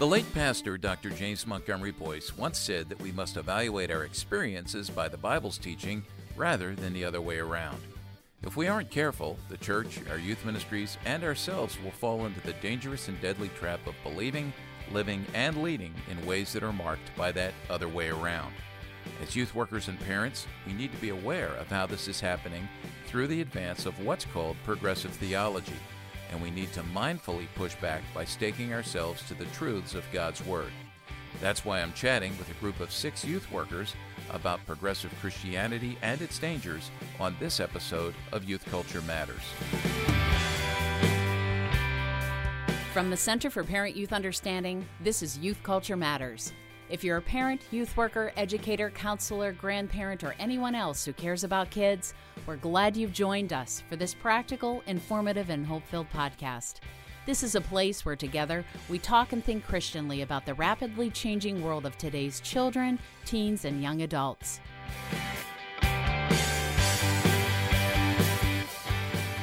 The late pastor Dr. James Montgomery Boice, once said that we must evaluate our experiences by the Bible's teaching rather than the other way around. If we aren't careful, the church, our youth ministries, and ourselves will fall into the dangerous and deadly trap of believing, living, and leading in ways that are marked by that other way around. As youth workers and parents, we need to be aware of how this is happening through the advance of what's called progressive theology and we need to mindfully push back by staking ourselves to the truths of God's Word. That's why I'm chatting with a group of six youth workers about progressive Christianity and its dangers on this episode of Youth Culture Matters. From the Center for Parent Youth Understanding, this is Youth Culture Matters. If you're a parent, youth worker, educator, counselor, grandparent, or anyone else who cares about kids, we're glad you've joined us for this practical, informative, and hope filled podcast. This is a place where together we talk and think Christianly about the rapidly changing world of today's children, teens, and young adults.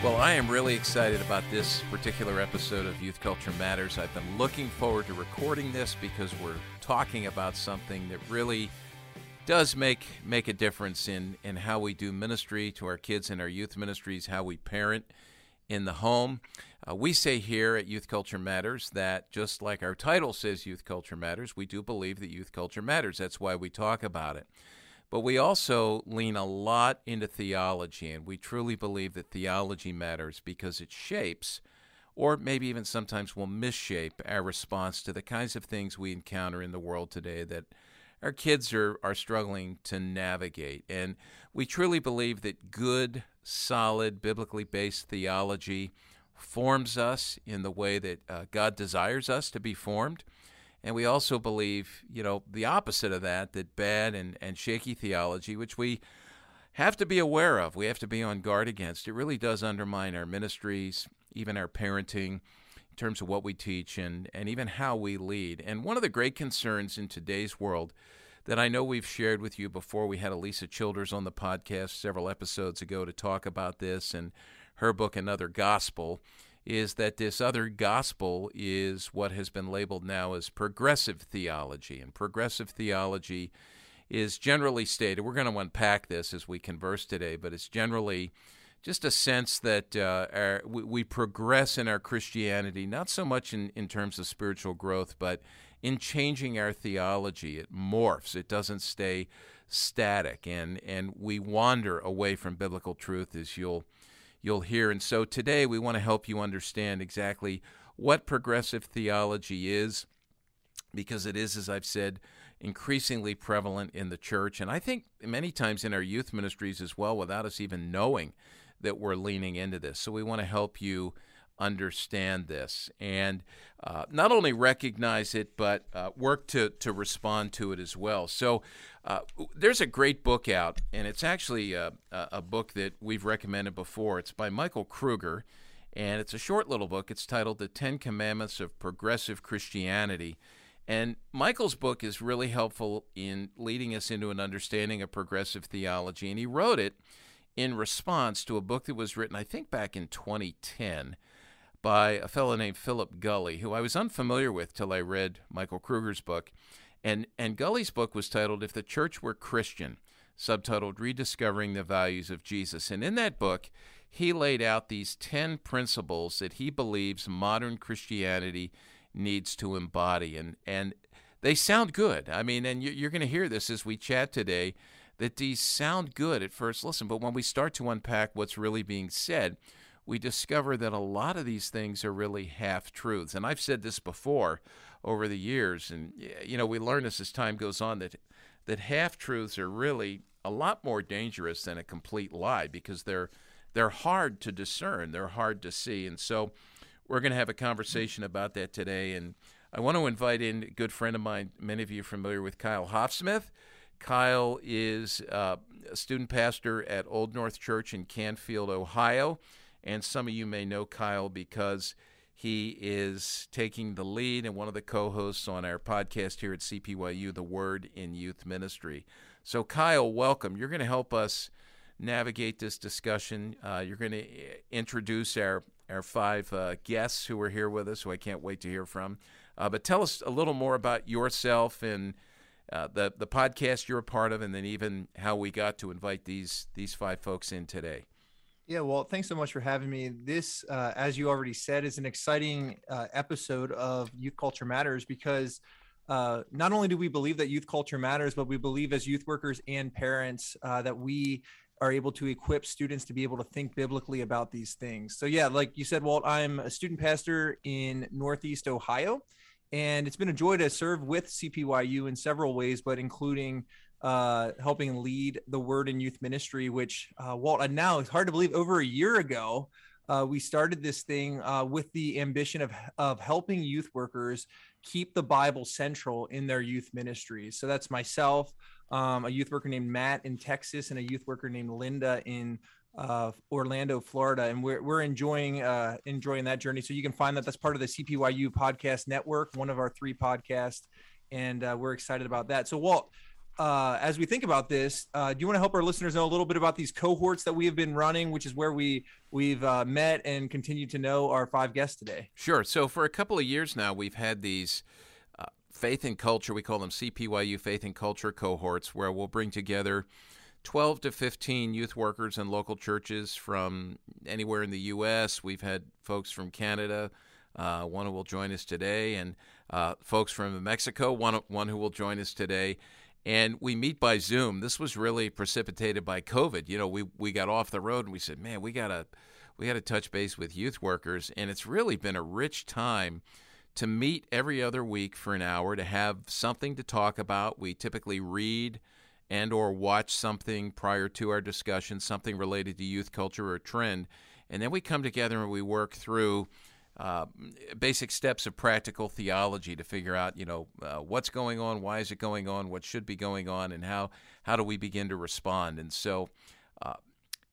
Well, I am really excited about this particular episode of Youth Culture Matters. I've been looking forward to recording this because we're talking about something that really does make make a difference in in how we do ministry to our kids and our youth ministries, how we parent in the home. Uh, we say here at Youth Culture Matters that just like our title says Youth Culture Matters, we do believe that youth culture matters. That's why we talk about it. But we also lean a lot into theology, and we truly believe that theology matters because it shapes, or maybe even sometimes will misshape, our response to the kinds of things we encounter in the world today that our kids are, are struggling to navigate. And we truly believe that good, solid, biblically based theology forms us in the way that uh, God desires us to be formed. And we also believe, you know, the opposite of that, that bad and, and shaky theology, which we have to be aware of, we have to be on guard against, it really does undermine our ministries, even our parenting, in terms of what we teach and, and even how we lead. And one of the great concerns in today's world that I know we've shared with you before, we had Alisa Childers on the podcast several episodes ago to talk about this and her book, Another Gospel is that this other gospel is what has been labeled now as progressive theology. And progressive theology is generally stated, we're going to unpack this as we converse today, but it's generally just a sense that uh, our, we, we, progress in our Christianity, not so much in, in terms of spiritual growth, but in changing our theology. It morphs, it doesn't stay static, and, and we wander away from biblical truth, as you'll you'll hear. And so today we want to help you understand exactly what progressive theology is, because it is, as I've said, increasingly prevalent in the church. And I think many times in our youth ministries as well, without us even knowing that we're leaning into this. So we want to help you understand this and uh, not only recognize it, but uh, work to, to respond to it as well. So uh, there's a great book out, and it's actually a, a book that we've recommended before. It's by Michael Kruger, and it's a short little book. It's titled The Ten Commandments of Progressive Christianity. And Michael's book is really helpful in leading us into an understanding of progressive theology, and he wrote it in response to a book that was written, I think, back in 2010 by a fellow named Philip Gulley, who I was unfamiliar with till I read Michael Kruger's book. And, and Gulley's book was titled If the Church Were Christian, subtitled Rediscovering the Values of Jesus. And in that book, he laid out these 10 principles that he believes modern Christianity needs to embody. And, and they sound good. I mean, and you're going to hear this as we chat today, that these sound good at first listen. But when we start to unpack what's really being said, we discover that a lot of these things are really half truths. And I've said this before over the years, and you know we learn this as time goes on that that half truths are really a lot more dangerous than a complete lie because they're they're hard to discern, they're hard to see, and so we're going to have a conversation about that today. And I want to invite in a good friend of mine. Many of you familiar with Kyle Hoffsmith. Kyle is uh, a student pastor at Old North Church in Canfield, Ohio. And some of you may know Kyle because he is taking the lead and one of the co hosts on our podcast here at CPYU, The Word in Youth Ministry. So, Kyle, welcome. You're going to help us navigate this discussion. Uh, you're going to introduce our, our five uh, guests who are here with us, who I can't wait to hear from. Uh, but tell us a little more about yourself and uh, the the podcast you're a part of, and then even how we got to invite these these five folks in today. Yeah, well, thanks so much for having me. This, uh, as you already said, is an exciting uh, episode of Youth Culture Matters because uh, not only do we believe that youth culture matters, but we believe as youth workers and parents uh, that we are able to equip students to be able to think biblically about these things. So, yeah, like you said, Walt, I'm a student pastor in Northeast Ohio, and it's been a joy to serve with CPYU in several ways, but including uh, helping lead the Word in Youth Ministry, which uh, Walt, and now it's hard to believe over a year ago. Uh, we started this thing uh, with the ambition of, of helping youth workers keep the Bible central in their youth ministries. So that's myself, um, a youth worker named Matt in Texas, and a youth worker named Linda in uh, Orlando, Florida, and we're we're enjoying uh, enjoying that journey. So you can find that that's part of the CPYU podcast network, one of our three podcasts, and uh, we're excited about that. So Walt, uh, as we think about this, uh, do you want to help our listeners know a little bit about these cohorts that we have been running, which is where we we've uh, met and continue to know our five guests today? Sure. So for a couple of years now, we've had these uh, faith and culture. We call them CPYU faith and culture cohorts, where we'll bring together 12 to 15 youth workers in local churches from anywhere in the U.S. We've had folks from Canada, uh, one who will join us today, and uh, folks from Mexico, one, one who will join us today. And we meet by Zoom. This was really precipitated by COVID. You know, we, we got off the road and we said, man, we got to we got to touch base with youth workers. And it's really been a rich time to meet every other week for an hour to have something to talk about. We typically read and or watch something prior to our discussion, something related to youth culture or trend, and then we come together and we work through uh, basic steps of practical theology to figure out, you know, uh, what's going on, why is it going on, what should be going on, and how how do we begin to respond. And so, uh,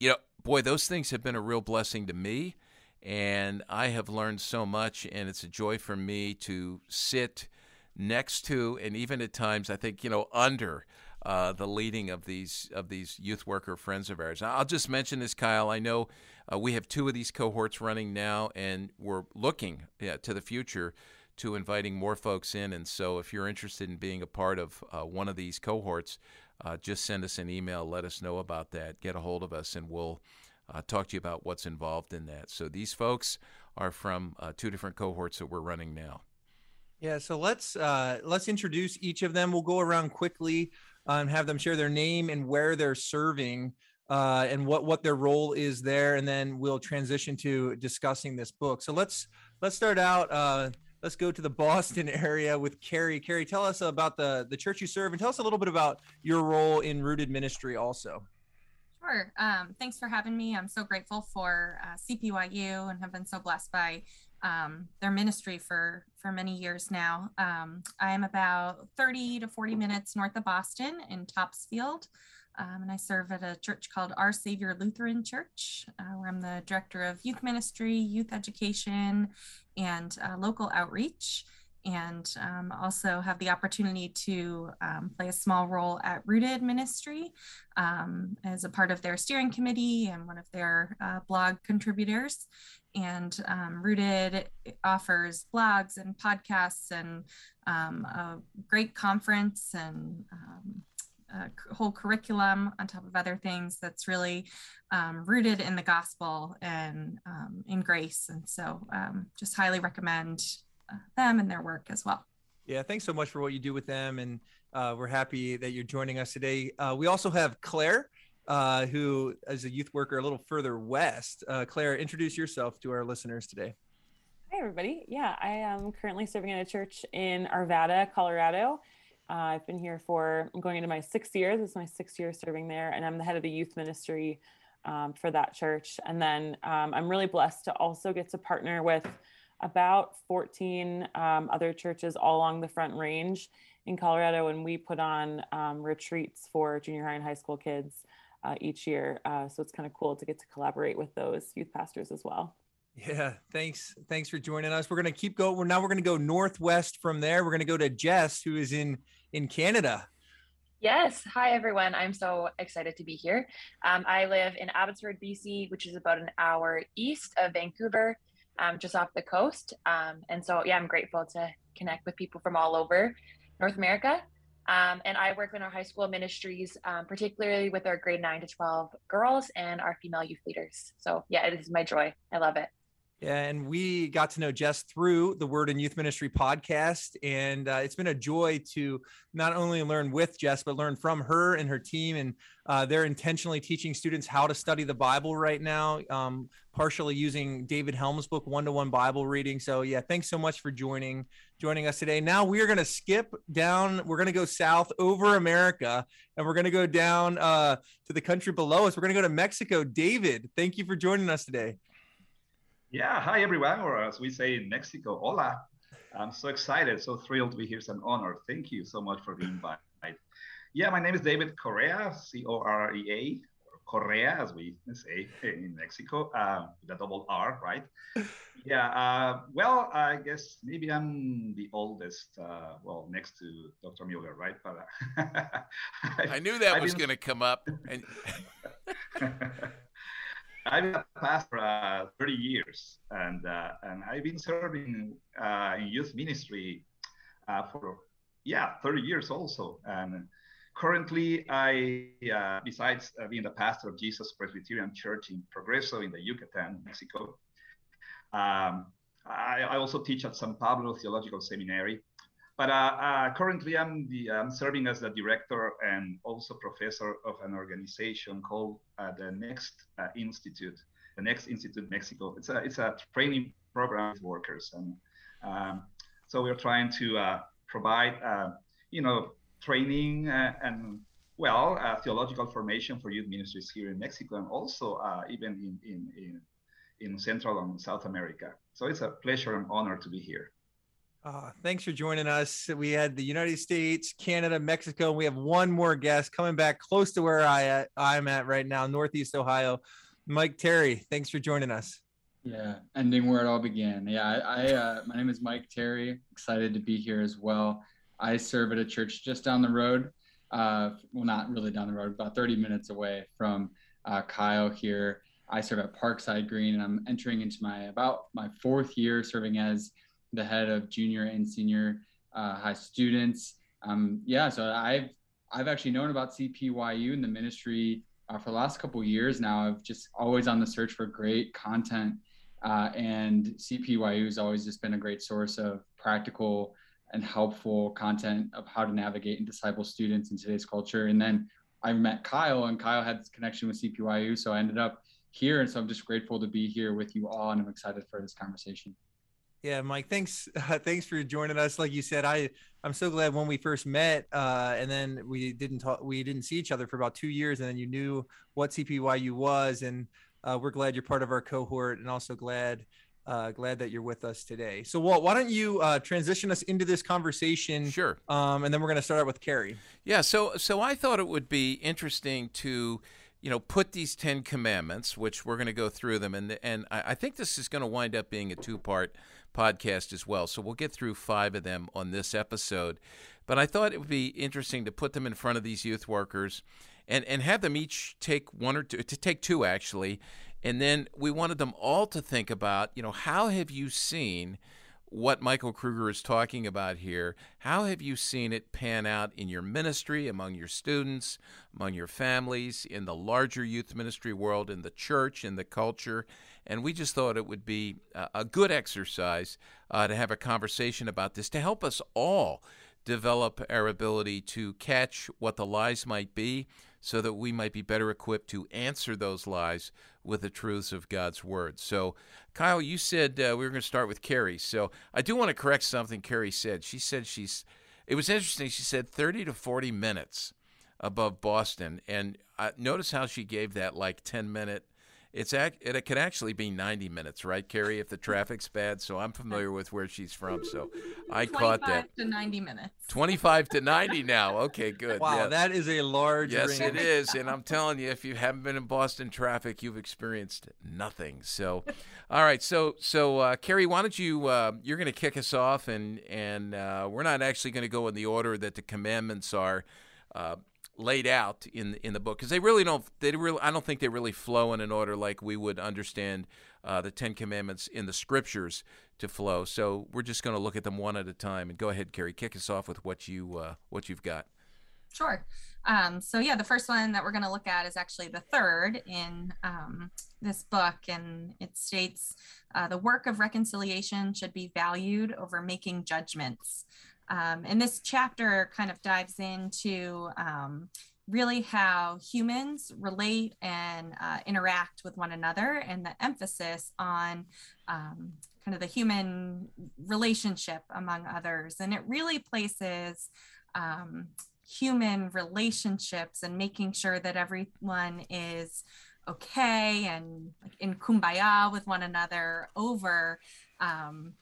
you know, boy, those things have been a real blessing to me, and I have learned so much, and it's a joy for me to sit next to, and even at times, I think, you know, under uh, the leading of these of these youth worker friends of ours. I'll just mention this, Kyle. I know uh, we have two of these cohorts running now, and we're looking yeah, to the future to inviting more folks in. And so, if you're interested in being a part of uh, one of these cohorts, uh, just send us an email. Let us know about that. Get a hold of us, and we'll uh, talk to you about what's involved in that. So these folks are from uh, two different cohorts that we're running now. Yeah, so let's uh, let's introduce each of them. We'll go around quickly and have them share their name and where they're serving uh, and what what their role is there, and then we'll transition to discussing this book. So let's let's start out. Uh, let's go to the Boston area with Carrie. Carrie, tell us about the the church you serve, and tell us a little bit about your role in Rooted Ministry, also. Sure. Um, thanks for having me. I'm so grateful for uh, CPYU and have been so blessed by um, their ministry for for many years now. Um, I am about 30 to 40 minutes north of Boston in Topsfield, um, and I serve at a church called Our Savior Lutheran Church, uh, where I'm the director of youth ministry, youth education, and uh, local outreach and um, also have the opportunity to um, play a small role at Rooted Ministry um, as a part of their steering committee and one of their uh, blog contributors. And um, Rooted offers blogs and podcasts and um, a great conference and um, a whole curriculum on top of other things that's really rooted in the gospel and in grace. And so just highly recommend them and their work as well. Yeah, thanks so much for what you do with them, and uh, we're happy that you're joining us today. Uh, we also have Claire, uh, who is a youth worker a little further west. Uh, Claire, introduce yourself to our listeners today. Hi, everybody. Yeah, I am currently serving in a church in Arvada, Colorado. Uh, I've been here for, I'm going into my sixth year. This is my sixth year serving there, and I'm the head of the youth ministry um, for that church. And then um, I'm really blessed to also get to partner with about 14 um, other churches all along the Front Range in Colorado, and we put on um, retreats for junior high and high school kids uh, each year. Uh, so it's kind of cool to get to collaborate with those youth pastors as well. Yeah, thanks. Thanks for joining us. We're gonna keep going. We're now we're gonna go northwest from there. We're gonna go to Jess, who is in in Canada. Yes. Hi, everyone. I'm so excited to be here. Um, I live in Abbotsford, BC, which is about an hour east of Vancouver. Um, just off the coast. Um, and so, yeah, I'm grateful to connect with people from all over North America. Um, and I work in our high school ministries, um, particularly with our grade 9 to 12 girls and our female youth leaders. So, yeah, it is my joy. I love it. And we got to know Jess through the Word in Youth Ministry podcast, and uh, it's been a joy to not only learn with Jess, but learn from her and her team. And uh, they're intentionally teaching students how to study the Bible right now, um, partially using David Helm's book, One to One Bible Reading. So, yeah, thanks so much for joining joining us today. Now we are going to skip down. We're going to go south over America, and we're going to go down uh, to the country below us. We're going to go to Mexico. David, thank you for joining us today. Yeah, hi everyone, or as we say in Mexico, hola. I'm so excited, so thrilled to be here. It's an honor. Thank you so much for the invite. Yeah, my name is David Correa, C O R E A, Correa, as we say in Mexico, uh, the double R, right? Yeah, uh, well, I guess maybe I'm the oldest, uh, well, next to Dr. Mueller, right? But I knew that I've was going to come up. And... I've been a pastor for uh, 30 years, and uh, and I've been serving uh, in youth ministry uh, for yeah 30 years also. And currently, I uh, besides uh, being the pastor of Jesus Presbyterian Church in Progreso in the Yucatan, Mexico, um, I, I, also teach at San Pablo Theological Seminary. But uh, uh, currently, I'm, the, I'm serving as the director and also professor of an organization called uh, the Next uh, Institute, the Next Institute Mexico. It's a, it's a training program for workers. And um, so we're trying to uh, provide, uh, you know, training and, well, theological formation for youth ministries here in Mexico and also even in, in, in, in Central and South America. So it's a pleasure and honor to be here. Uh, thanks for joining us. We had the United States, Canada, Mexico. We have one more guest coming back close to where I uh, I'm at right now, Northeast Ohio. Mike Terry, thanks for joining us. Yeah, ending where it all began. Yeah, I, I uh, my name is Mike Terry. Excited to be here as well. I serve at a church just down the road. Uh, well, not really down the road, about 30 minutes away from uh, Kyle here. I serve at Parkside Green, and I'm entering into my about my fourth year serving as the head of junior and senior uh, high students. Um, yeah, so I've I've actually known about CPYU and the ministry uh, for the last couple years now. I've just always on the search for great content, uh, and CPYU has always just been a great source of practical and helpful content of how to navigate and disciple students in today's culture. And then I met Kyle, and Kyle had this connection with CPYU, so I ended up here, and so I'm just grateful to be here with you all, and I'm excited for this conversation. Yeah, Mike, thanks. Uh, thanks for joining us. Like you said, I I'm so glad when we first met, uh, and then we didn't talk, we didn't see each other for about two years, and then you knew what CPYU was, and uh, we're glad you're part of our cohort, and also glad uh, glad that you're with us today. So, Walt, why don't you uh, transition us into this conversation? Sure. Um, and then we're going to start out with Carrie. Yeah. So, so I thought it would be interesting to you know, put these Ten Commandments, which we're going to go through them, and and I, think this is going to wind up being a two part podcast as well. So we'll get through five of them on this episode. But I thought it would be interesting to put them in front of these youth workers, and and have them each take one or two to take two actually, and then we wanted them all to think about, you know, how have you seen what Michael Kruger is talking about here. How have you seen it pan out in your ministry, among your students, among your families, in the larger youth ministry world, in the church, in the culture? And we just thought it would be a good exercise uh, to have a conversation about this to help us all develop our ability to catch what the lies might be so that we might be better equipped to answer those lies with the truths of God's Word. So, Kyle, you said uh, we were going to start with Carrie. So, I do want to correct something Carrie said. She said she's, it was interesting. She said 30 to 40 minutes above Boston. And uh, notice how she gave that like 10 minute it's ac- it could actually be 90 minutes, right, Carrie, if the traffic's bad. So I'm familiar with where she's from, so I caught that. 25 to 90 minutes. 25 to 90 now. Okay, good. Wow, that is a large. Yes, it is, and I'm telling you, if you haven't been in Boston traffic, you've experienced nothing. So, all right, so so uh, Carrie, why don't you? Uh, you're going to kick us off, and and uh, we're not actually going to go in the order that the commandments are. Uh, laid out in in the book because they really don't they really I don't think they really flow in an order like we would understand uh, the Ten Commandments in the Scriptures to flow. So we're just going to look at them one at a time. And go ahead, Carrie, kick us off with what you uh, what you've got. Sure. Um, so yeah, the first one that we're going to look at is actually the third in um, this book, and it states uh, the work of reconciliation should be valued over making judgments. Um, and this chapter kind of dives into um, really how humans relate and uh, interact with one another, and the emphasis on um, kind of the human relationship among others. And it really places um, human relationships and making sure that everyone is okay and in kumbaya with one another over um,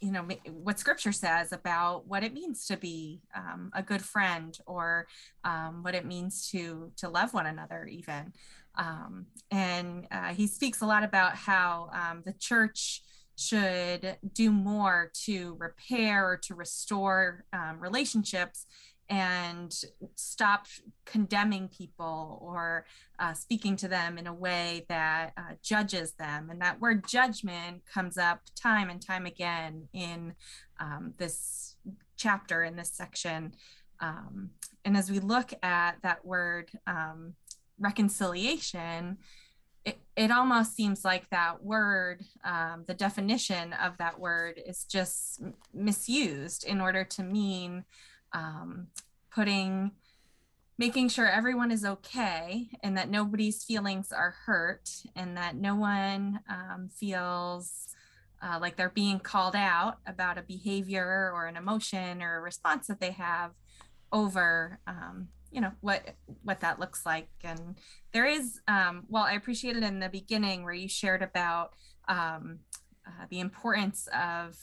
you know what scripture says about what it means to be um, a good friend or um, what it means to to love one another even. Um, and uh, he speaks a lot about how um, the church should do more to repair or to restore um, relationships and stop condemning people or uh, speaking to them in a way that uh, judges them. And that word judgment comes up time and time again in um, this chapter, in this section. Um, and as we look at that word um, reconciliation, it, it almost seems like that word, um, the definition of that word is just misused in order to mean um, putting making sure everyone is okay and that nobody's feelings are hurt and that no one um, feels uh, like they're being called out about a behavior or an emotion or a response that they have over um, you know what what that looks like. And there is um, well i appreciated in the beginning where you shared about um, uh, the importance of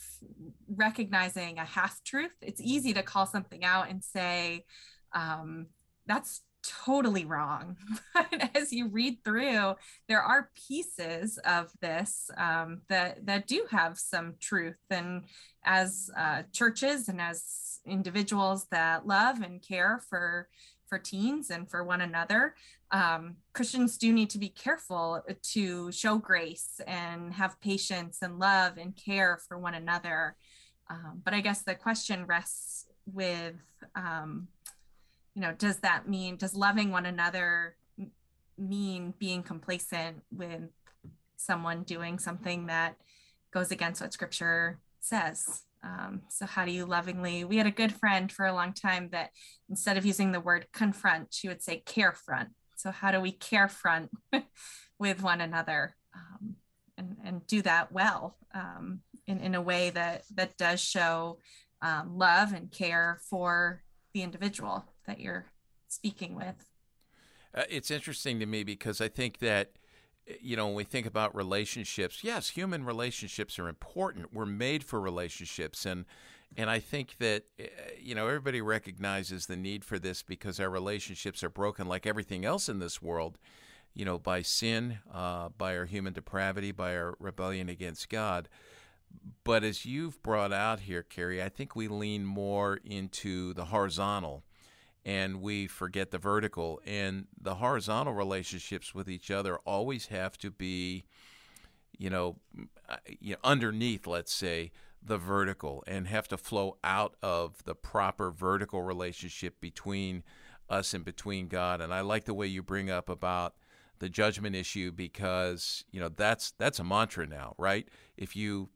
recognizing a half truth. It's easy to call something out and say, um, that's totally wrong. But as you read through, there are pieces of this um, that, that do have some truth. And as uh, churches and as individuals that love and care for for teens and for one another. Um, Christians do need to be careful to show grace and have patience and love and care for one another. Um, but I guess the question rests with, um, you know, does that mean, does loving one another mean being complacent with someone doing something that goes against what scripture says? Um, so how do you lovingly? We had a good friend for a long time that instead of using the word confront, she would say care front. So how do we care front with one another um, and, and do that well um, in, in a way that that does show um, love and care for the individual that you're speaking with. Uh, it's interesting to me because I think that you know, when we think about relationships, yes, human relationships are important. We're made for relationships, and and I think that eh, you know everybody recognizes the need for this because our relationships are broken, like everything else in this world. You know, by sin, uh, by our human depravity, by our rebellion against God. But as you've brought out here, Carrie, I think we lean more into the horizontal and we forget the vertical. And the horizontal relationships with each other always have to be, you know, uh, underneath, let's say, the vertical and have to flow out of the proper vertical relationship between us and between God. And I like the way you bring up about the judgment issue because you know that's that's a mantra now, right? If you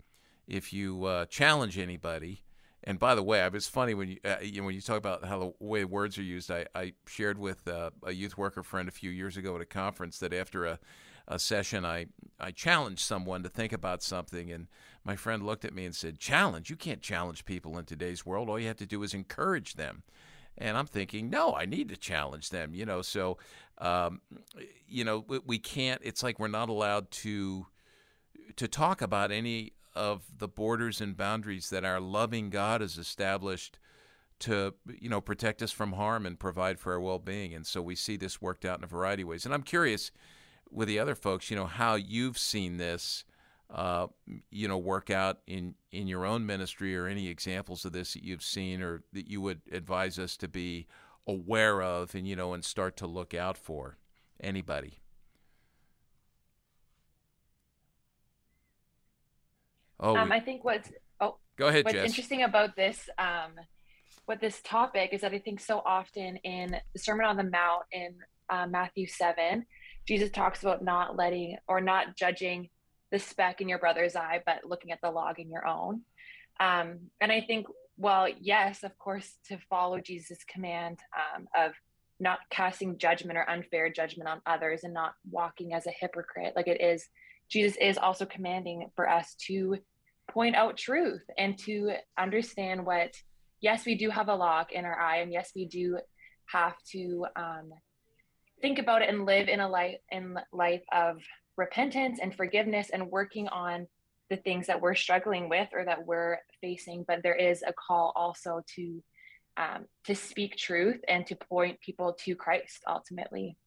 if you uh, challenge anybody, and by the way, it's funny when you, uh, you know, when you talk about how the way words are used. I, I shared with uh, a youth worker friend a few years ago at a conference that after a, a session, I I challenged someone to think about something, and my friend looked at me and said, "Challenge? You can't challenge people in today's world. All you have to do is encourage them." And I'm thinking, no, I need to challenge them. You know, so um, you know we, can't. It's like we're not allowed to to talk about any of the borders and boundaries that our loving God has established to you know protect us from harm and provide for our well-being and so we see this worked out in a variety of ways and i'm curious with the other folks you know how you've seen this uh, you know work out in in your own ministry or any examples of this that you've seen or that you would advise us to be aware of and you know and start to look out for anybody Oh, Um, we- I think what's oh go ahead, what's Jess. interesting about this um what this topic is that I think so often in the Sermon on the Mount in uh, Matthew 7, Jesus talks about not letting or not judging the speck in your brother's eye, but looking at the log in your own. Um, and I think, well, yes, of course, to follow Jesus' command um, of not casting judgment or unfair judgment on others and not walking as a hypocrite, like it is, Jesus is also commanding for us to point out truth and to understand what yes we do have a log in our eye and yes we do have to um, think about it and live in a life in life of repentance and forgiveness and working on the things that we're struggling with or that we're facing but there is a call also to um, to speak truth and to point people to christ ultimately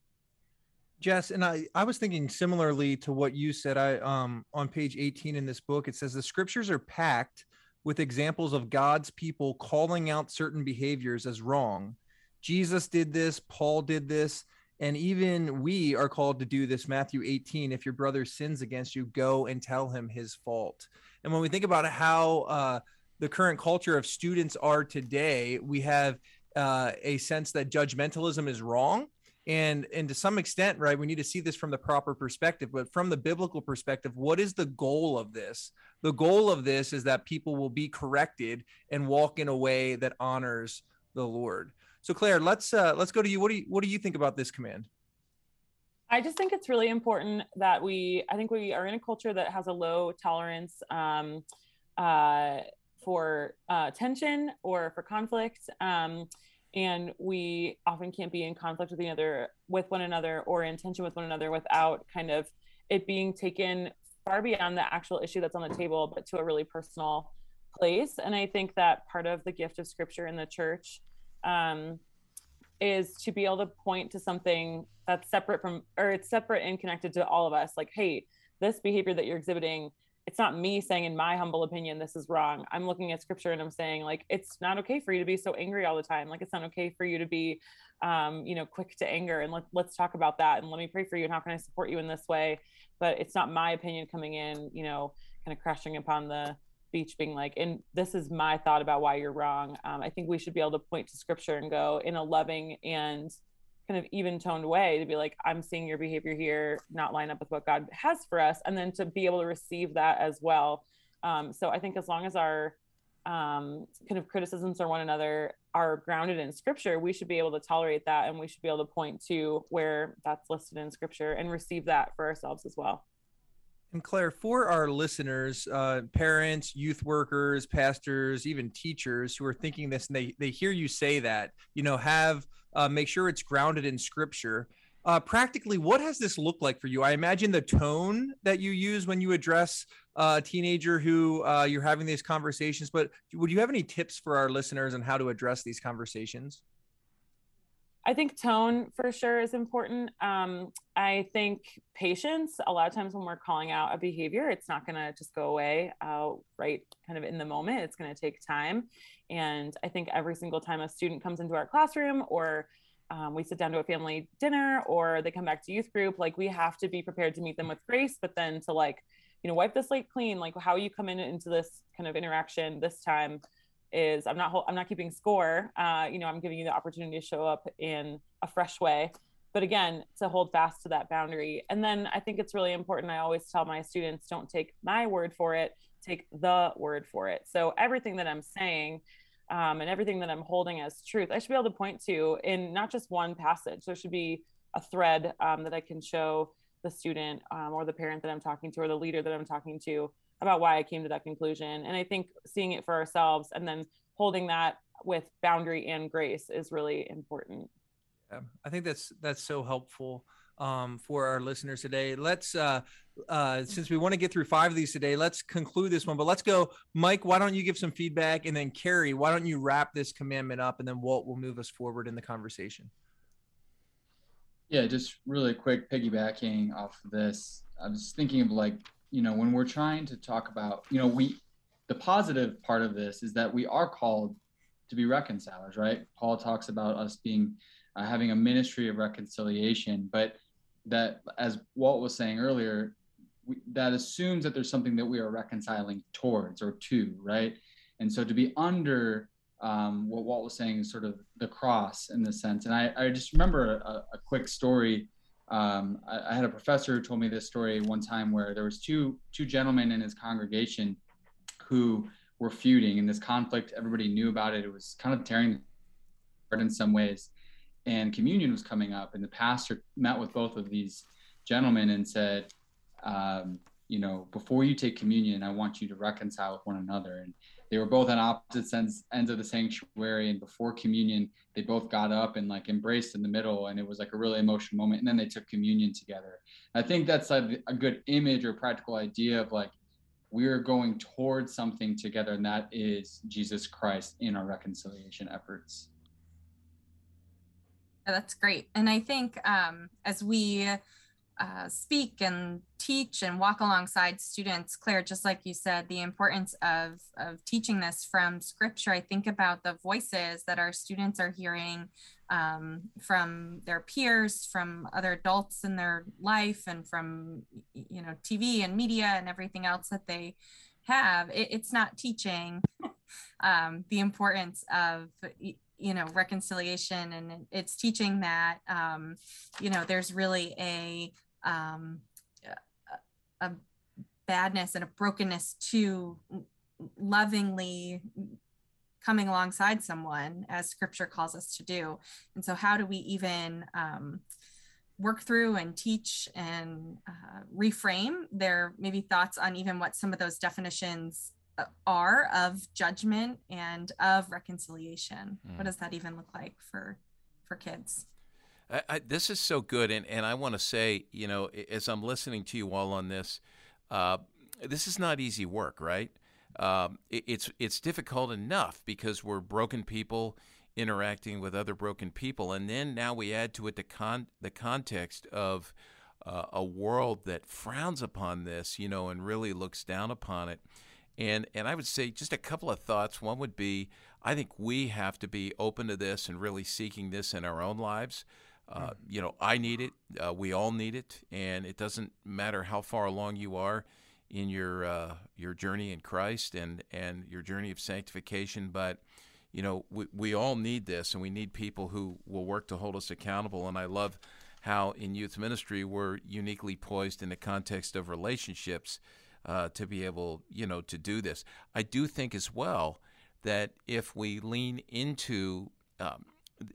Jess, and I, I was thinking similarly to what you said. I um on page 18 in this book, it says the scriptures are packed with examples of God's people calling out certain behaviors as wrong. Jesus did this, Paul did this, and even we are called to do this. Matthew 18, if your brother sins against you, go and tell him his fault. And when we think about how uh, the current culture of students are today, we have uh, a sense that judgmentalism is wrong and and to some extent right we need to see this from the proper perspective but from the biblical perspective what is the goal of this the goal of this is that people will be corrected and walk in a way that honors the lord so claire let's uh let's go to you what do you what do you think about this command I just think it's really important that we, I think we are in a culture that has a low tolerance um, uh, for uh, tension or for conflict. Um, and we often can't be in conflict with another, with one another, or in tension with one another without kind of it being taken far beyond the actual issue that's on the table, but to a really personal place. And I think that part of the gift of Scripture in the church um, is to be able to point to something that's separate from or it's separate and connected to all of us. Like hey this behavior that you're exhibiting it's not me saying in my humble opinion this is wrong. I'm looking at scripture and i'm saying like it's not okay for you to be so angry all the time. Like it's not okay for you to be um, you know quick to anger. And let, let's talk about that. And let me pray for you. And how can i support you in this way? But it's not my opinion coming in you know kind of crashing upon the beach being like and this is my thought about why you're wrong. Um, i think we should be able to point to scripture and go in a loving and kind of even toned way to be like i'm seeing your behavior here not line up with what god has for us and then to be able to receive that as well. Um, so i think as long as our um, kind of criticisms or one another are grounded in scripture we should be able to tolerate that and we should be able to point to where that's listed in scripture and receive that for ourselves as well and Claire, for our listeners, uh, parents, youth workers, pastors, even teachers who are thinking this and they, they hear you say that, you know, have uh, make sure it's grounded in scripture. Uh, practically, what has this looked like for you? I imagine the tone that you use when you address uh, a teenager who uh, you're having these conversations, but would you have any tips for our listeners on how to address these conversations? I think tone for sure is important. Um, I think patience. A lot of times when we're calling out a behavior, it's not going to just go away uh, right kind of in the moment. It's going to take time. And I think every single time a student comes into our classroom or um, we sit down to a family dinner or they come back to youth group, like we have to be prepared to meet them with grace, but then to like, you know, wipe the slate clean, like how you come in into this kind of interaction this time is I'm not I'm not keeping score. Uh, you know, I'm giving you the opportunity to show up in a fresh way. But again, to hold fast to that boundary. And then I think it's really important. I always tell my students, don't take my word for it, take the word for it. So everything that I'm saying um, and everything that I'm holding as truth, I should be able to point to in not just one passage. There should be a thread um, that I can show the student um, or the parent that I'm talking to or the leader that I'm talking to about why I came to that conclusion. And I think seeing it for ourselves and then holding that with boundary and grace is really important. Yeah, I think that's that's so helpful um, for our listeners today. Let's uh, uh, since we want to get through five of these today, let's conclude this one. But let's go, Mike. Why don't you give some feedback, and then Carrie, why don't you wrap this commandment up, and then Walt will move us forward in the conversation. Yeah, just really quick piggybacking off of this. I was thinking of like you know when we're trying to talk about you know we the positive part of this is that we are called to be reconcilers right paul talks about us being uh, having a ministry of reconciliation but that as walt was saying earlier we, that assumes that there's something that we are reconciling towards or to, right? And so to be under um, what Walt was saying is sort of the cross in the sense. And I, I just remember a, a quick story. Um, I, I, had a professor who told me this story one time where there was two two gentlemen in his congregation who were feuding in this conflict. Everybody knew about it. It was kind of tearing apart in some ways. And communion was coming up, and the pastor met with both of these gentlemen and said, um, you know, before you take communion, I want you to reconcile with one another. And they were both on opposite ends, ends of the sanctuary. And before communion, they both got up and like embraced in the middle. And it was like a really emotional moment. And then they took communion together. I think that's like a good image or practical idea of like, we're going towards something together, and that is Jesus Christ in our reconciliation efforts. yeah, That's great. And I think um, as we uh, speak and teach and walk alongside students, Claire, just like you said, the importance of, of teaching this from scripture. I think about the voices that our students are hearing um, from their peers, from other adults in their life, and from you know TV and media and everything else that they have. It, it's not teaching um, the importance of you know reconciliation and it's teaching that um, you know there's really a um, a badness and a brokenness to lovingly coming alongside someone as scripture calls us to do. And so how do we even um, work through and teach and uh, reframe their maybe thoughts on even what some of those definitions are of judgment and of reconciliation mm. what does that even look like for for kids I, I, this is so good, and, and I want to say, you know, as I'm listening to you all on this, uh, this is not easy work, right? Um, it, it's it's difficult enough because we're broken people interacting with other broken people, and then now we add to it the con the context of uh, a world that frowns upon this, you know, and really looks down upon it. And and I would say just a couple of thoughts. One would be I think we have to be open to this and really seeking this in our own lives. Uh, you know, I need it. Uh, we all need it, and it doesn't matter how far along you are in your uh, your journey in Christ and and your journey of sanctification. But you know, we we all need this, and we need people who will work to hold us accountable. And I love how in youth ministry we're uniquely poised in the context of relationships uh, to be able, you know, to do this. I do think as well that if we lean into um,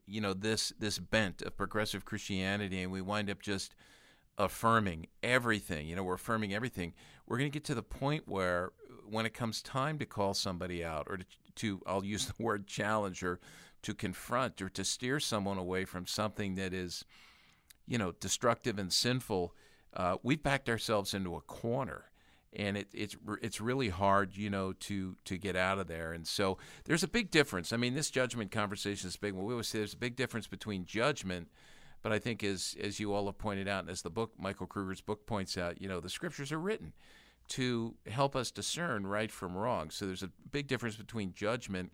you know this this bent of progressive Christianity, and we wind up just affirming everything. You know, we're affirming everything. We're going to get to the point where, when it comes time to call somebody out, or to, to I'll use the word challenge, or to confront, or to steer someone away from something that is, you know, destructive and sinful, uh, we've backed ourselves into a corner and it, it's it's really hard, you know, to to get out of there. And so there's a big difference. I mean, this judgment conversation is big. Well, we always say there's a big difference between judgment, but I think as as you all have pointed out, and as the book Michael Kruger's book points out, you know, the scriptures are written to help us discern right from wrong. So there's a big difference between judgment,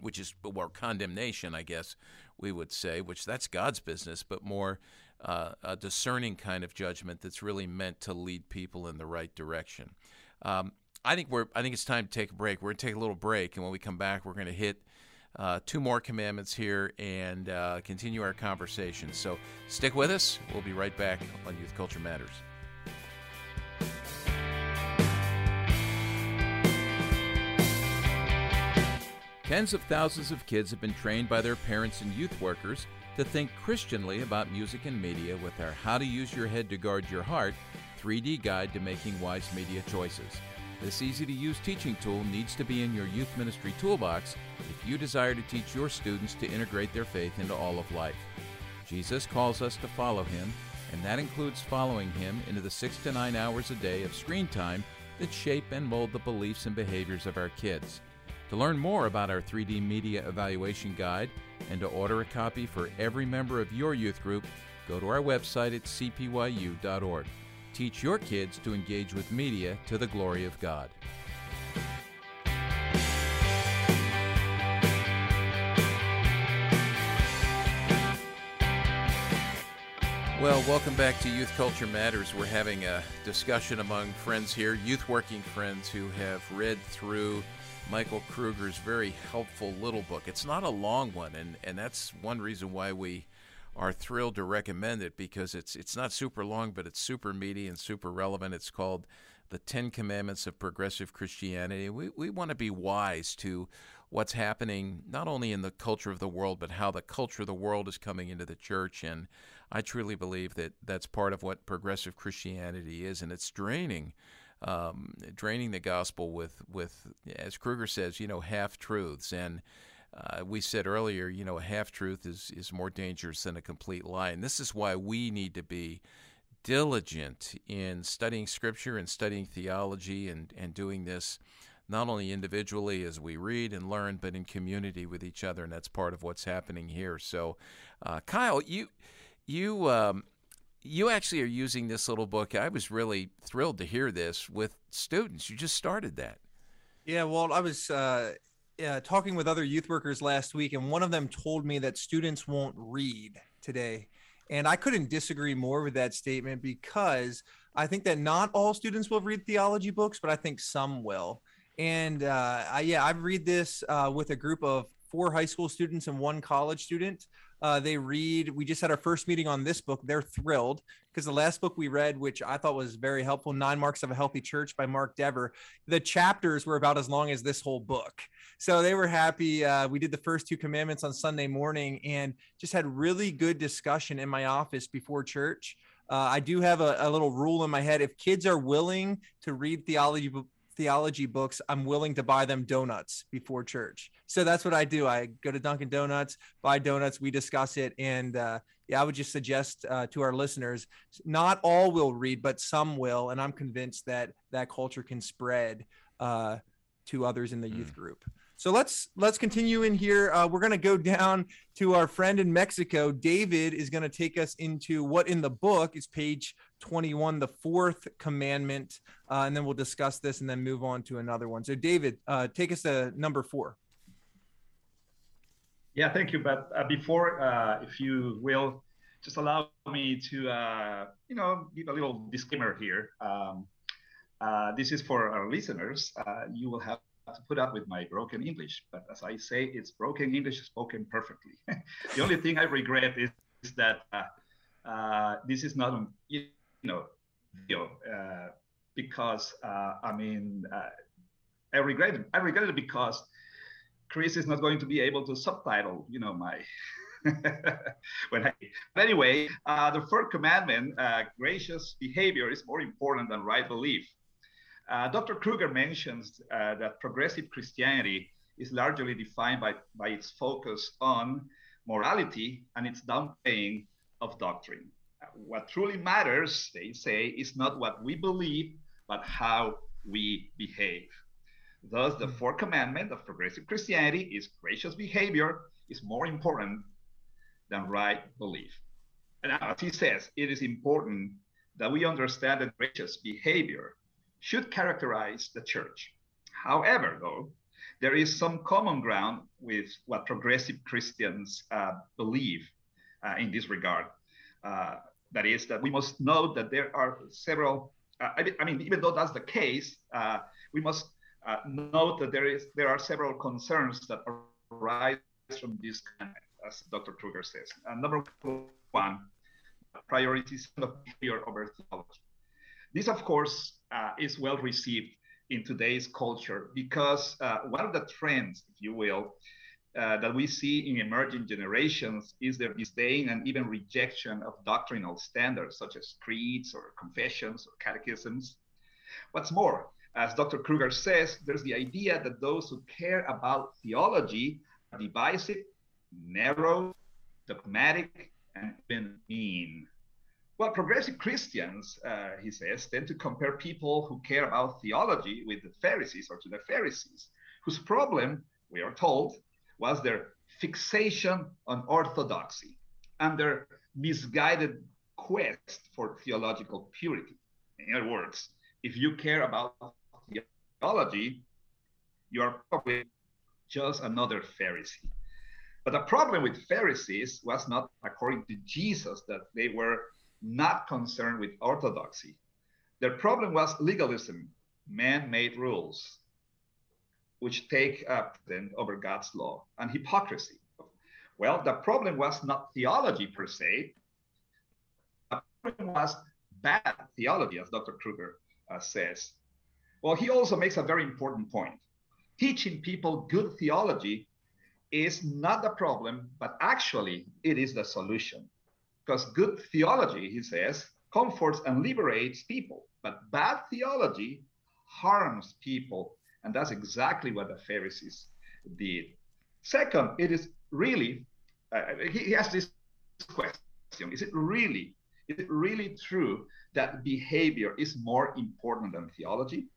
which is or condemnation, I guess we would say, which that's God's business, but more uh, a discerning kind of judgment that's really meant to lead people in the right direction. Um, I think we're. I think it's time to take a break. We're going to take a little break, and when we come back, we're going to hit uh, two more commandments here and uh, continue our conversation. So stick with us. We'll be right back on Youth Culture Matters. Tens of thousands of kids have been trained by their parents and youth workers to think Christianly about music and media with our How to Use Your Head to Guard Your Heart 3D guide to making wise media choices. This easy to use teaching tool needs to be in your youth ministry toolbox if you desire to teach your students to integrate their faith into all of life. Jesus calls us to follow him, and that includes following him into the six to nine hours a day of screen time that shape and mold the beliefs and behaviors of our kids. To learn more about our 3D Media Evaluation Guide and to order a copy for every member of your youth group, go to our website at cpyu.org. Teach your kids to engage with media to the glory of God. Well, welcome back to Youth Culture Matters. We're having a discussion among friends here, youth working friends who have read through Michael Kruger's very helpful little book. It's not a long one, and, and that's one reason why we are thrilled to recommend it because it's it's not super long, but it's super meaty and super relevant. It's called The Ten Commandments of Progressive Christianity. We, we want to be wise to what's happening not only in the culture of the world, but how the culture of the world is coming into the church. And I truly believe that that's part of what progressive Christianity is, and it's draining. Um, draining the gospel with, with, as Kruger says, you know, half truths. And uh, we said earlier, you know, a half truth is, is more dangerous than a complete lie. And this is why we need to be diligent in studying scripture and studying theology and, and doing this not only individually as we read and learn, but in community with each other. And that's part of what's happening here. So, uh, Kyle, you, you, um, you actually are using this little book. I was really thrilled to hear this with students. You just started that. Yeah, well, I was uh, yeah, talking with other youth workers last week, and one of them told me that students won't read today. And I couldn't disagree more with that statement because I think that not all students will read theology books, but I think some will. And uh, I, yeah, I read this uh, with a group of four high school students and one college student. Uh, they read. We just had our first meeting on this book. They're thrilled because the last book we read, which I thought was very helpful, Nine Marks of a Healthy Church by Mark Dever, the chapters were about as long as this whole book. So they were happy. Uh, we did the first two commandments on Sunday morning and just had really good discussion in my office before church. Uh, I do have a, a, little rule in my head. If kids are willing to read theology theology books, I'm willing to buy them donuts before church. So that's what I do. I go to Dunkin' Donuts, buy donuts, we discuss it. And uh, yeah, I would just suggest uh, to our listeners, not all will read, but some will. And I'm convinced that that culture can spread uh, to others in the mm. youth group. So let's let's continue in here. Uh, we're going to go down to our friend in Mexico. David is going to take us into what in the book is page 21, the fourth commandment, uh, and then we'll discuss this and then move on to another one. So, David, uh, take us to number four. Yeah, thank you. But uh, before, uh, if you will, just allow me to, uh, you know, give a little disclaimer here. Um, uh, this is for our listeners. you will have to put up with my broken English, but as I say, it's broken English spoken perfectly. the only thing I regret is, is that this is not, you know, video uh, because uh, I mean, uh, I regret it. I regret it because Chris is not going to be able to subtitle, you know, my. when I, but anyway, uh, the third commandment, uh, gracious behavior is more important than right belief. Uh, Dr. Kruger mentions that progressive Christianity is largely defined by, by its focus on morality and its downplaying of doctrine what truly matters, they say, is not what we believe, but how we behave. Thus, the fourth commandment of progressive Christianity is gracious behavior is more important than right belief. And as he says, it is important that we understand that gracious behavior should characterize the church. However, though, there is some common ground with what progressive Christians uh, believe uh, in this regard. Uh, that is that we must note that there are several. Uh, I, I, mean, even though that's the case, uh, we must uh, note that there is there are several concerns that arise from this, as Dr. Kruger says. number one, priorities of behavior over theology. This, of course, uh, is well received in today's culture because uh, one of the trends, if you will, uh, that we see in emerging generations is their disdain and even rejection of doctrinal standards such as creeds or confessions or catechisms. What's more, as Dr. Kruger says, there's the idea that those who care about theology are divisive, narrow, dogmatic, and even mean. Well, progressive Christians, uh, he says, tend to compare people who care about theology with the Pharisees or to the Pharisees, whose problem, we are told, was their fixation on orthodoxy and their misguided quest for theological purity. In other words, if you care about theology, you are probably just another Pharisee. But the problem with Pharisees was not according to Jesus that they were not concerned with orthodoxy. Their problem was legalism, man made rules, which take up then over God's law, and hypocrisy. Well, the problem was not theology per se, the problem was bad theology, as Dr. Kruger uh, says. Well, he also makes a very important point. Teaching people good theology is not the problem, but actually it is the solution. Because good theology, he says, comforts and liberates people, but bad theology harms people. And that's exactly what the Pharisees did. Second, it is really, uh, he, he has this question is it really, is it really true that behavior is more important than theology?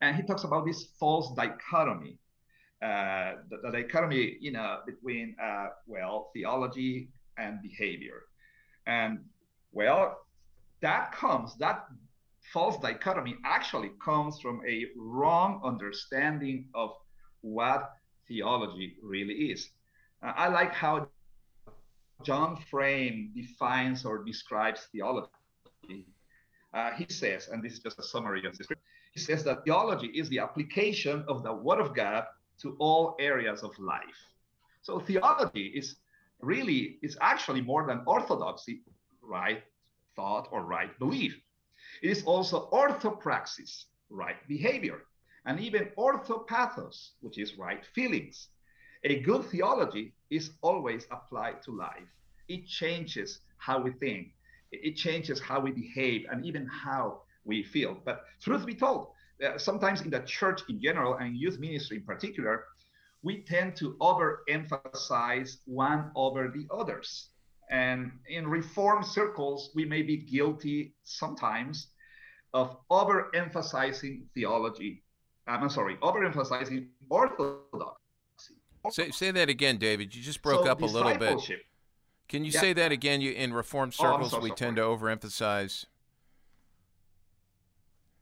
And he talks about this false dichotomy uh, the, the, dichotomy, you know, between uh, well theology and behavior, and well, that comes that false dichotomy actually comes from a wrong understanding of what theology really is. Uh, I like how John Frame defines or describes theology. Uh, he says, and this is just a summary of this. He says that theology is the application of the Word of God to all areas of life. So theology is really is actually more than orthodoxy, right thought or right belief. It is also orthopraxis, right behavior, and even orthopathos, which is right feelings. A good theology is always applied to life. It changes how we think, it changes how we behave, and even how we feel. But truth be told, uh, sometimes in the church in general and youth ministry in particular, we tend to overemphasize one over the others. And in reform circles, we may be guilty sometimes of overemphasizing theology. I'm sorry, overemphasizing orthodoxy. Say, say that again, David. You just broke So up a little bit. Can you Yeah. say that again? You in reform Oh, circles, so we sorry. tend to overemphasize.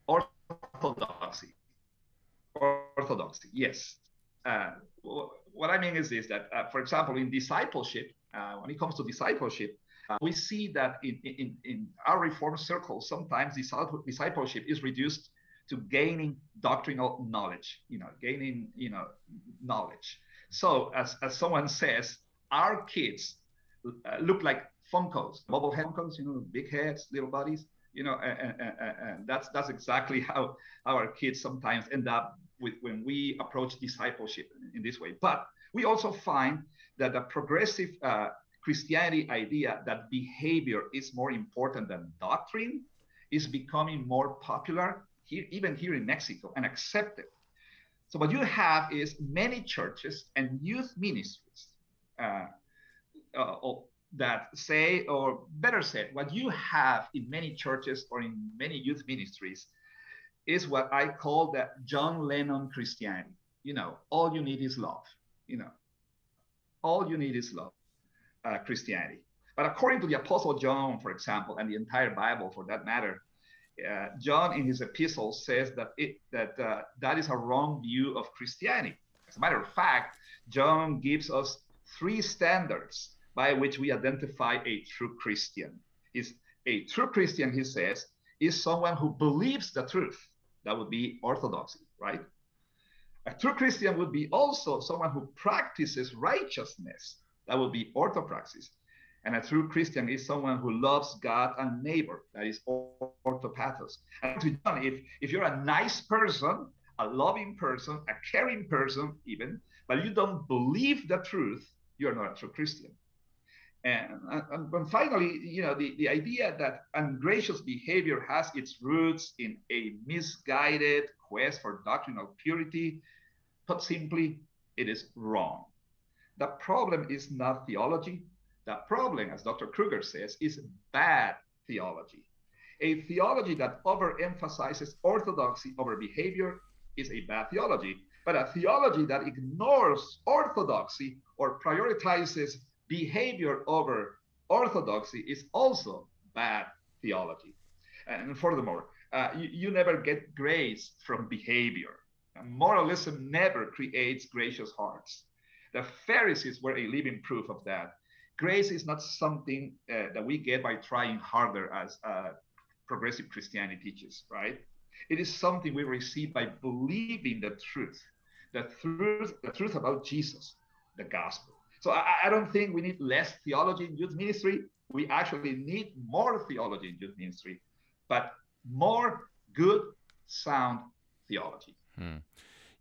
orthodoxy. Orthodoxy, yes. Uh, what I mean is this: that, uh, for example, in discipleship, uh, when it comes to discipleship, uh, we see that in, in, in our reform circles, sometimes disciple- discipleship is reduced to gaining doctrinal knowledge. You know, gaining you know knowledge. So, as as someone says, our kids uh, look like Funkos, bobblehead Funkos. You know, big heads, little bodies you know and, and- and that's that's exactly how our kids sometimes end up with when we approach discipleship in this way but we also find that the progressive uh, christianity idea that behavior is more important than doctrine is becoming more popular here even here in mexico and accepted so what you have is many churches and youth ministries uh, uh, that say, or better said, what you have in many churches or in many youth ministries is what I call the John Lennon Christianity. You know, all you need is love. You know, all you need is love, uh, Christianity. But according to the Apostle John, for example, and the entire Bible for that matter, uh, John in his epistle says that it that uh, that is a wrong view of Christianity. As a matter of fact, John gives us three standards by which we identify a true Christian. Is a true Christian, he says, is someone who believes the truth. That would be orthodoxy, right? A true Christian would be also someone who practices righteousness. That would be orthopraxis. And a true Christian is someone who loves God and neighbor. That is orthopathos. And to John, if, if you're a nice person, a loving person, a caring person, even, but you don't believe the truth, you're not a true Christian. And, uh, uh, and, and finally, you know, the, the idea that ungracious behavior has its roots in a misguided quest for doctrinal purity, put simply, it is wrong. The problem is not theology. The problem, as Dr. Kruger says, is bad theology. A theology that overemphasizes orthodoxy over behavior is a bad theology. But a theology that ignores orthodoxy or prioritizes behavior over orthodoxy is also bad theology. And furthermore, uh, you, you never get grace from behavior. Moralism never creates gracious hearts. The Pharisees were a living proof of that. grace is not something uh, that we get by trying harder as uh, progressive Christianity teaches, right? It is something we receive by believing the truth, the truth, the truth about Jesus, the gospel. So I, I don't think we need less theology in youth ministry. We actually need more theology in youth ministry, but more good, sound theology. Hmm.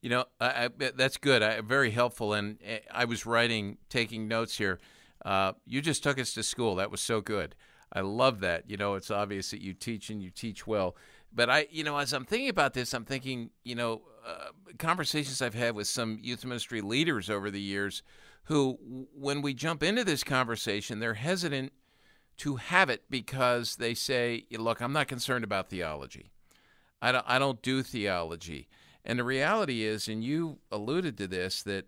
You know, I, I, that's good. I, very helpful. And eh, I was writing, taking notes here. Uh, you just took us to school. That was so good. I love that. You know, it's obvious that you teach and you teach well. But I, you know, as I'm thinking about this, I'm thinking, you know, uh, conversations I've had with some youth ministry leaders over the years who, when we jump into this conversation, they're hesitant to have it because they say, look, I'm not concerned about theology. I don't, I don't do theology. And the reality is, and you alluded to this, that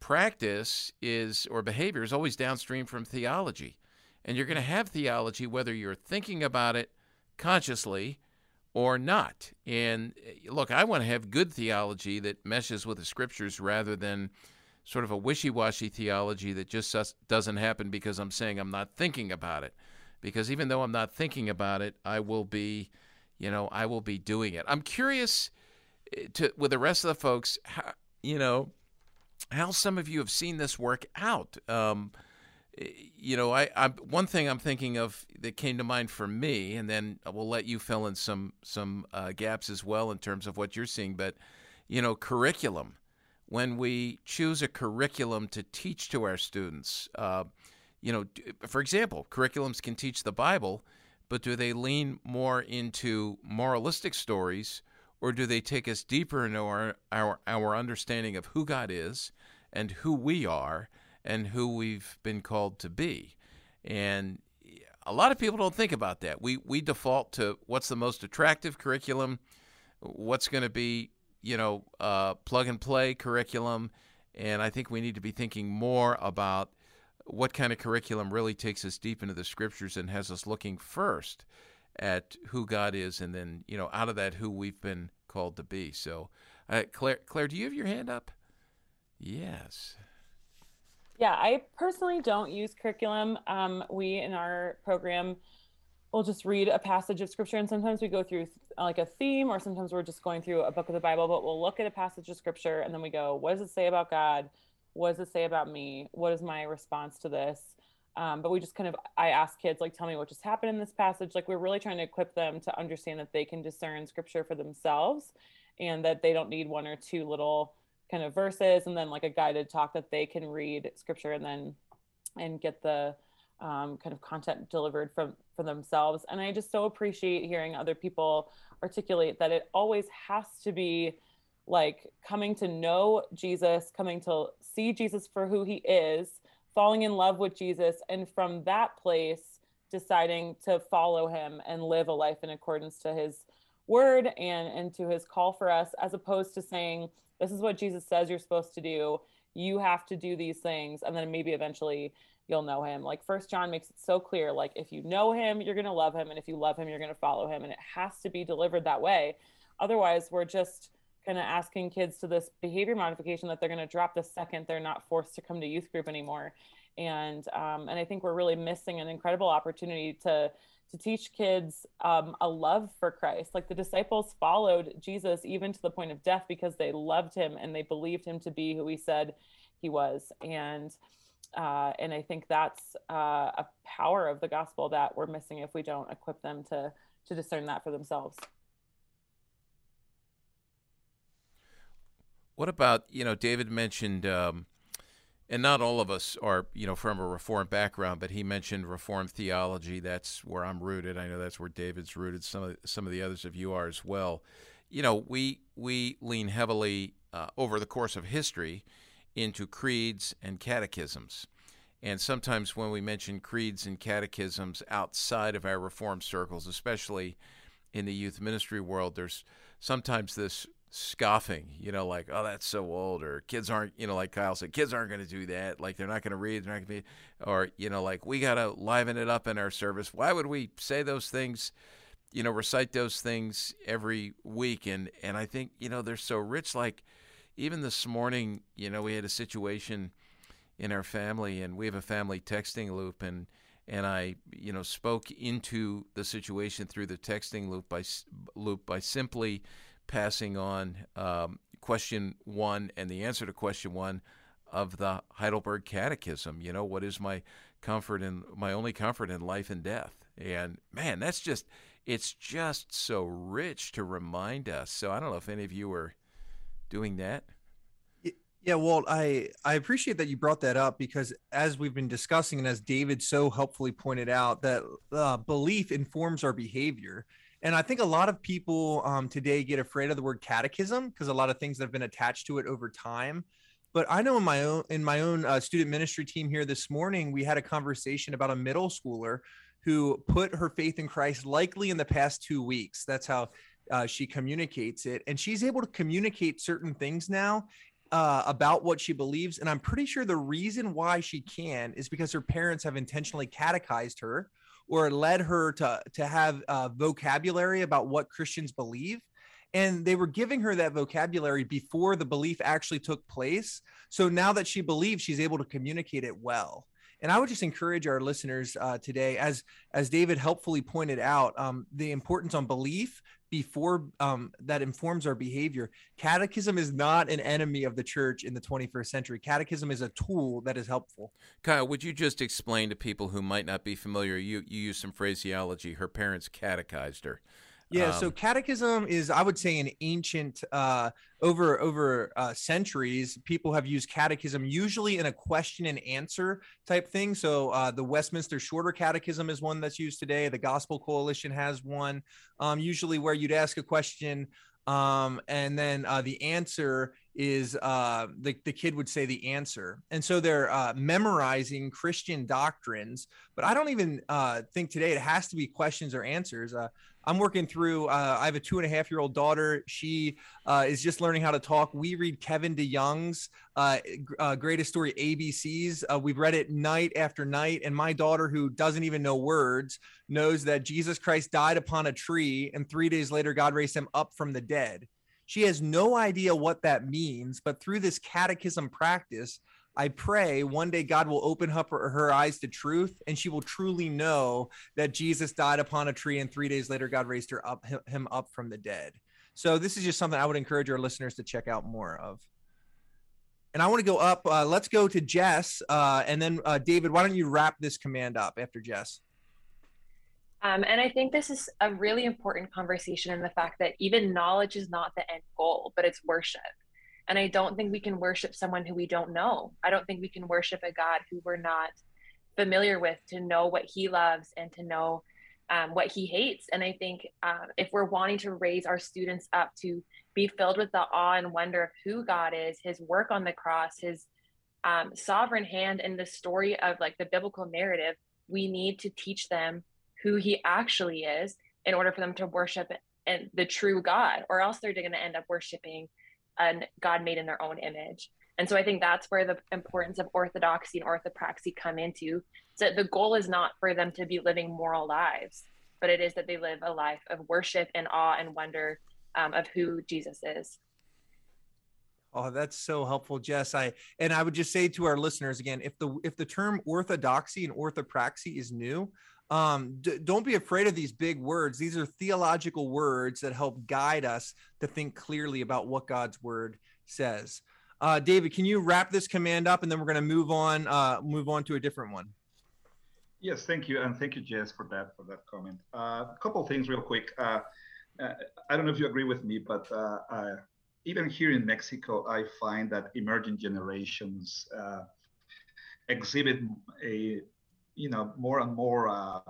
practice is or behavior is always downstream from theology. And you're going to have theology whether you're thinking about it consciously or not. And eh, look, I want to have good theology that meshes with the scriptures rather than sort of a wishy washy theology that just doesn't happen because I'm saying I'm not thinking about it. Because even though I'm not thinking about it, I will be, you know, I will be doing it. I'm curious eh, to with the rest of the folks, how, you know, how some of you have seen this work out. Um, you know, I, I one thing I'm thinking of that came to mind for me, and then we'll let you fill in some some uh, gaps as well in terms of what you're seeing. But you know, curriculum. When we choose a curriculum to teach to our students, uh, you know, for example, curriculums can teach the Bible, but do they lean more into moralistic stories, or do they take us deeper into our our, our understanding of who God is and who we are? And who we've been called to be. And a lot of people don't think about that. We we default to what's the most attractive curriculum, what's going to be you know uh, plug and play curriculum, and I think we need to be thinking more about what kind of curriculum really takes us deep into the scriptures and has us looking first at who God is, and then you know out of that who we've been called to be. So, uh, Claire, Claire, do you have your hand up? Yes. Yeah, I personally don't use curriculum. Um, we in our program will just read a passage of scripture, and sometimes we go through like a theme, or sometimes we're just going through a book of the Bible. But we'll look at a passage of scripture, and then we go, "What does it say about God? What does it say about me? What is my response to this?" Um, but we just kind of I ask kids like, "Tell me what just happened in this passage." Like we're really trying to equip them to understand that they can discern scripture for themselves, and that they don't need one or two little kind of verses and then like a guided talk that they can read scripture and then and get the um, kind of content delivered from for themselves. And i just so appreciate hearing other people articulate that it always has to be like coming to know jesus coming to see jesus for who he is falling in love with jesus and from that place deciding to follow him and live a life in accordance to his word and and to his call for us as opposed to saying this is what Jesus says you're supposed to do. You have to do these things. And then maybe eventually you'll know him. Like First John makes it so clear. Like if you know him, you're going to love him. And if you love him, you're going to follow him. And it has to be delivered that way. Otherwise, we're just kind of asking kids to this behavior modification that they're going to drop the second they're not forced to come to youth group anymore. And um, and I think we're really missing an incredible opportunity to to teach kids um, a love for Christ. Like the disciples followed Jesus even to the point of death because they loved him and they believed him to be who he said he was. And uh, and I think that's uh, a power of the gospel that we're missing if we don't equip them to to discern that for themselves. What about you know David mentioned um, and not all of us are, you know, from a Reformed background, but he mentioned Reformed theology. That's where I'm rooted. I know that's where David's rooted. Some of some of the others of you are as well. You know, we we lean heavily uh, over the course of history into creeds and catechisms, and sometimes when we mention creeds and catechisms outside of our Reformed circles, especially in the youth ministry world, there's sometimes this scoffing, you know, like, oh, that's so old, or kids aren't, you know, like Kyle said, kids aren't going to do that. Like, they're not going to read, they're not going to be, or, you know, like, we got to liven it up in our service. Why would we say those things, you know, recite those things every week? And, and I think, you know, they're so rich. Like, even this morning, you know, we had a situation in our family, and we have a family texting loop, and and I, you know, spoke into the situation through the texting loop by loop by simply passing on um, question one and the answer to question one of the Heidelberg Catechism. You know, what is my comfort and my only comfort in life and death? And man, that's just it's just so rich to remind us. So I don't know if any of you are doing that. Yeah, Walt, I I appreciate that you brought that up because as we've been discussing and as David so helpfully pointed out, that uh, belief informs our behavior. And I think a lot of people um, today get afraid of the word catechism because a lot of things that have been attached to it over time. But I know in my own in my own uh, student ministry team here this morning, we had a conversation about a middle schooler who put her faith in Christ likely in the past two weeks. That's how uh, she communicates it, and she's able to communicate certain things now uh, about what she believes. And I'm pretty sure the reason why she can is because her parents have intentionally catechized her or led her to, to have uh, vocabulary about what Christians believe. And they were giving her that vocabulary before the belief actually took place. So now that she believes, she's able to communicate it well. And I would just encourage our listeners uh, today, as as David helpfully pointed out, um, the importance on belief before um, that informs our behavior. Catechism is not an enemy of the church in the 21st century. Catechism is a tool that is helpful. Kyle, would you just explain to people who might not be familiar? You you use some phraseology. Her parents catechized her. Yeah, um, so catechism is, I would say, an ancient uh, over over uh, centuries. People have used catechism usually in a question and answer type thing. So uh, the Westminster Shorter Catechism is one that's used today. The Gospel Coalition has one, um, usually where you'd ask a question um, and then uh, the answer is uh, the, the kid would say the answer. And so they're uh, memorizing Christian doctrines, but I don't even uh, think today it has to be questions or answers. Uh, I'm working through, uh, I have a two and a half year old daughter. She uh, is just learning how to talk. We read Kevin DeYoung's greatest story, ABCs. We've read it night after night. And my daughter, who doesn't even know words, knows that Jesus Christ died upon a tree and three days later, God raised him up from the dead. She has no idea what that means, but through this catechism practice, I pray one day God will open up her, her, eyes to truth and she will truly know that Jesus died upon a tree and three days later God raised her up him up from the dead. So this is just something I would encourage our listeners to check out more of. And I want to go up. Uh, let's go to Jess, uh, and then uh, David. Why don't you wrap this command up after Jess? Um, and I think this is a really important conversation in the fact that even knowledge is not the end goal, but it's worship. And I don't think we can worship someone who we don't know. I don't think we can worship a God who we're not familiar with to know what he loves and to know um, what he hates. And I think uh, if we're wanting to raise our students up to be filled with the awe and wonder of who God is, his work on the cross, his um, sovereign hand in the story of like the biblical narrative, we need to teach them who he actually is in order for them to worship and the true God, or else they're going to end up worshiping a God made in their own image. And so I think that's where the importance of orthodoxy and orthopraxy come into. So the goal is not for them to be living moral lives, but it is that they live a life of worship and awe and wonder um, of who Jesus is. Oh, that's so helpful, Jess. I and I would just say to our listeners again, if the if the term orthodoxy and orthopraxy is new, um, d- don't be afraid of these big words. These are theological words that help guide us to think clearly about what God's word says. Uh, David, can you wrap this command up, and then we're going to move on, uh, move on to a different one. Yes, thank you, and thank you, Jess, for that for that comment. Uh, a couple things, real quick. Uh, uh, I don't know if you agree with me, but uh, even here in Mexico, I find that emerging generations exhibit a you know, more and more uh,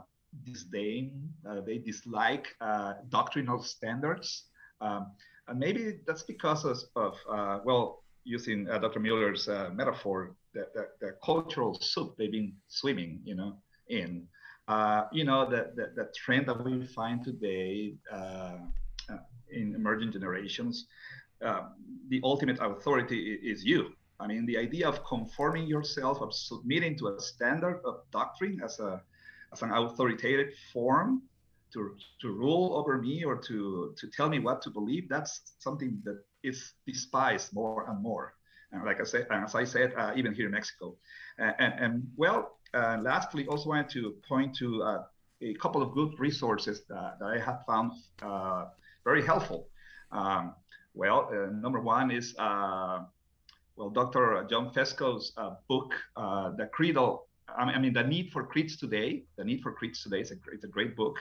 disdain. Uh, they dislike uh, doctrinal standards. Um, and maybe that's because of, of uh, well, using uh, Dr. Miller's uh, metaphor, the, the, the, cultural soup they've been swimming, you know, in. you know, the, the, the, trend that we find today in emerging generations, the ultimate authority is you I mean, the idea of conforming yourself, of submitting to a standard of doctrine as a as an authoritative form to to rule over me or to to tell me what to believe, that's something that is despised more and more. And like I said, as I said, uh, even here in Mexico. And, and, and well, uh, lastly, also wanted to point to uh, a couple of good resources that, that I have found uh, very helpful. Um, well, uh, number one is uh, well, Dr. John Fesko's book, The Creedal. I mean, the need for creeds today. The need for creeds today is a, it's a great book,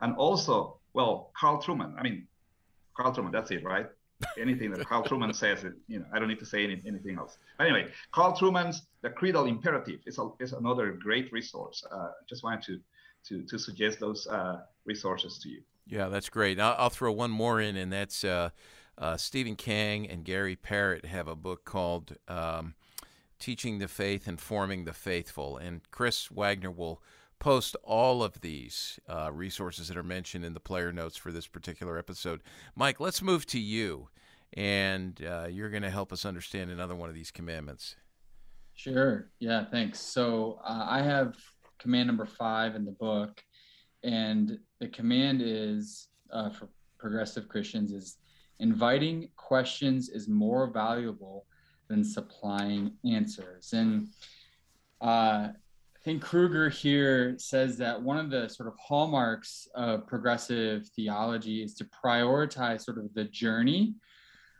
and also, well, Carl Trueman, I mean, Carl Trueman, That's it, right? anything that Carl Trueman says, you know, I don't need to say any, anything else. Anyway, Carl Trueman's The Creedal Imperative is, a, is another great resource. Uh, just wanted to, to, to suggest those uh, resources to you. Yeah, that's great. I'll, I'll throw one more in, and that's uh, uh Stephen Kang and Gary Parrett have a book called um, Teaching the Faith and Forming the Faithful. And Chris Wagner will post all of these uh, resources that are mentioned in the player notes for this particular episode. Mike, let's move to you, and uh, you're going to help us understand another one of these commandments. Sure. Yeah, thanks. So uh, I have command number five in the book, and the command is uh, for progressive Christians is inviting questions is more valuable than supplying answers. And uh, I think Kruger here says that one of the sort of hallmarks of progressive theology is to prioritize sort of the journey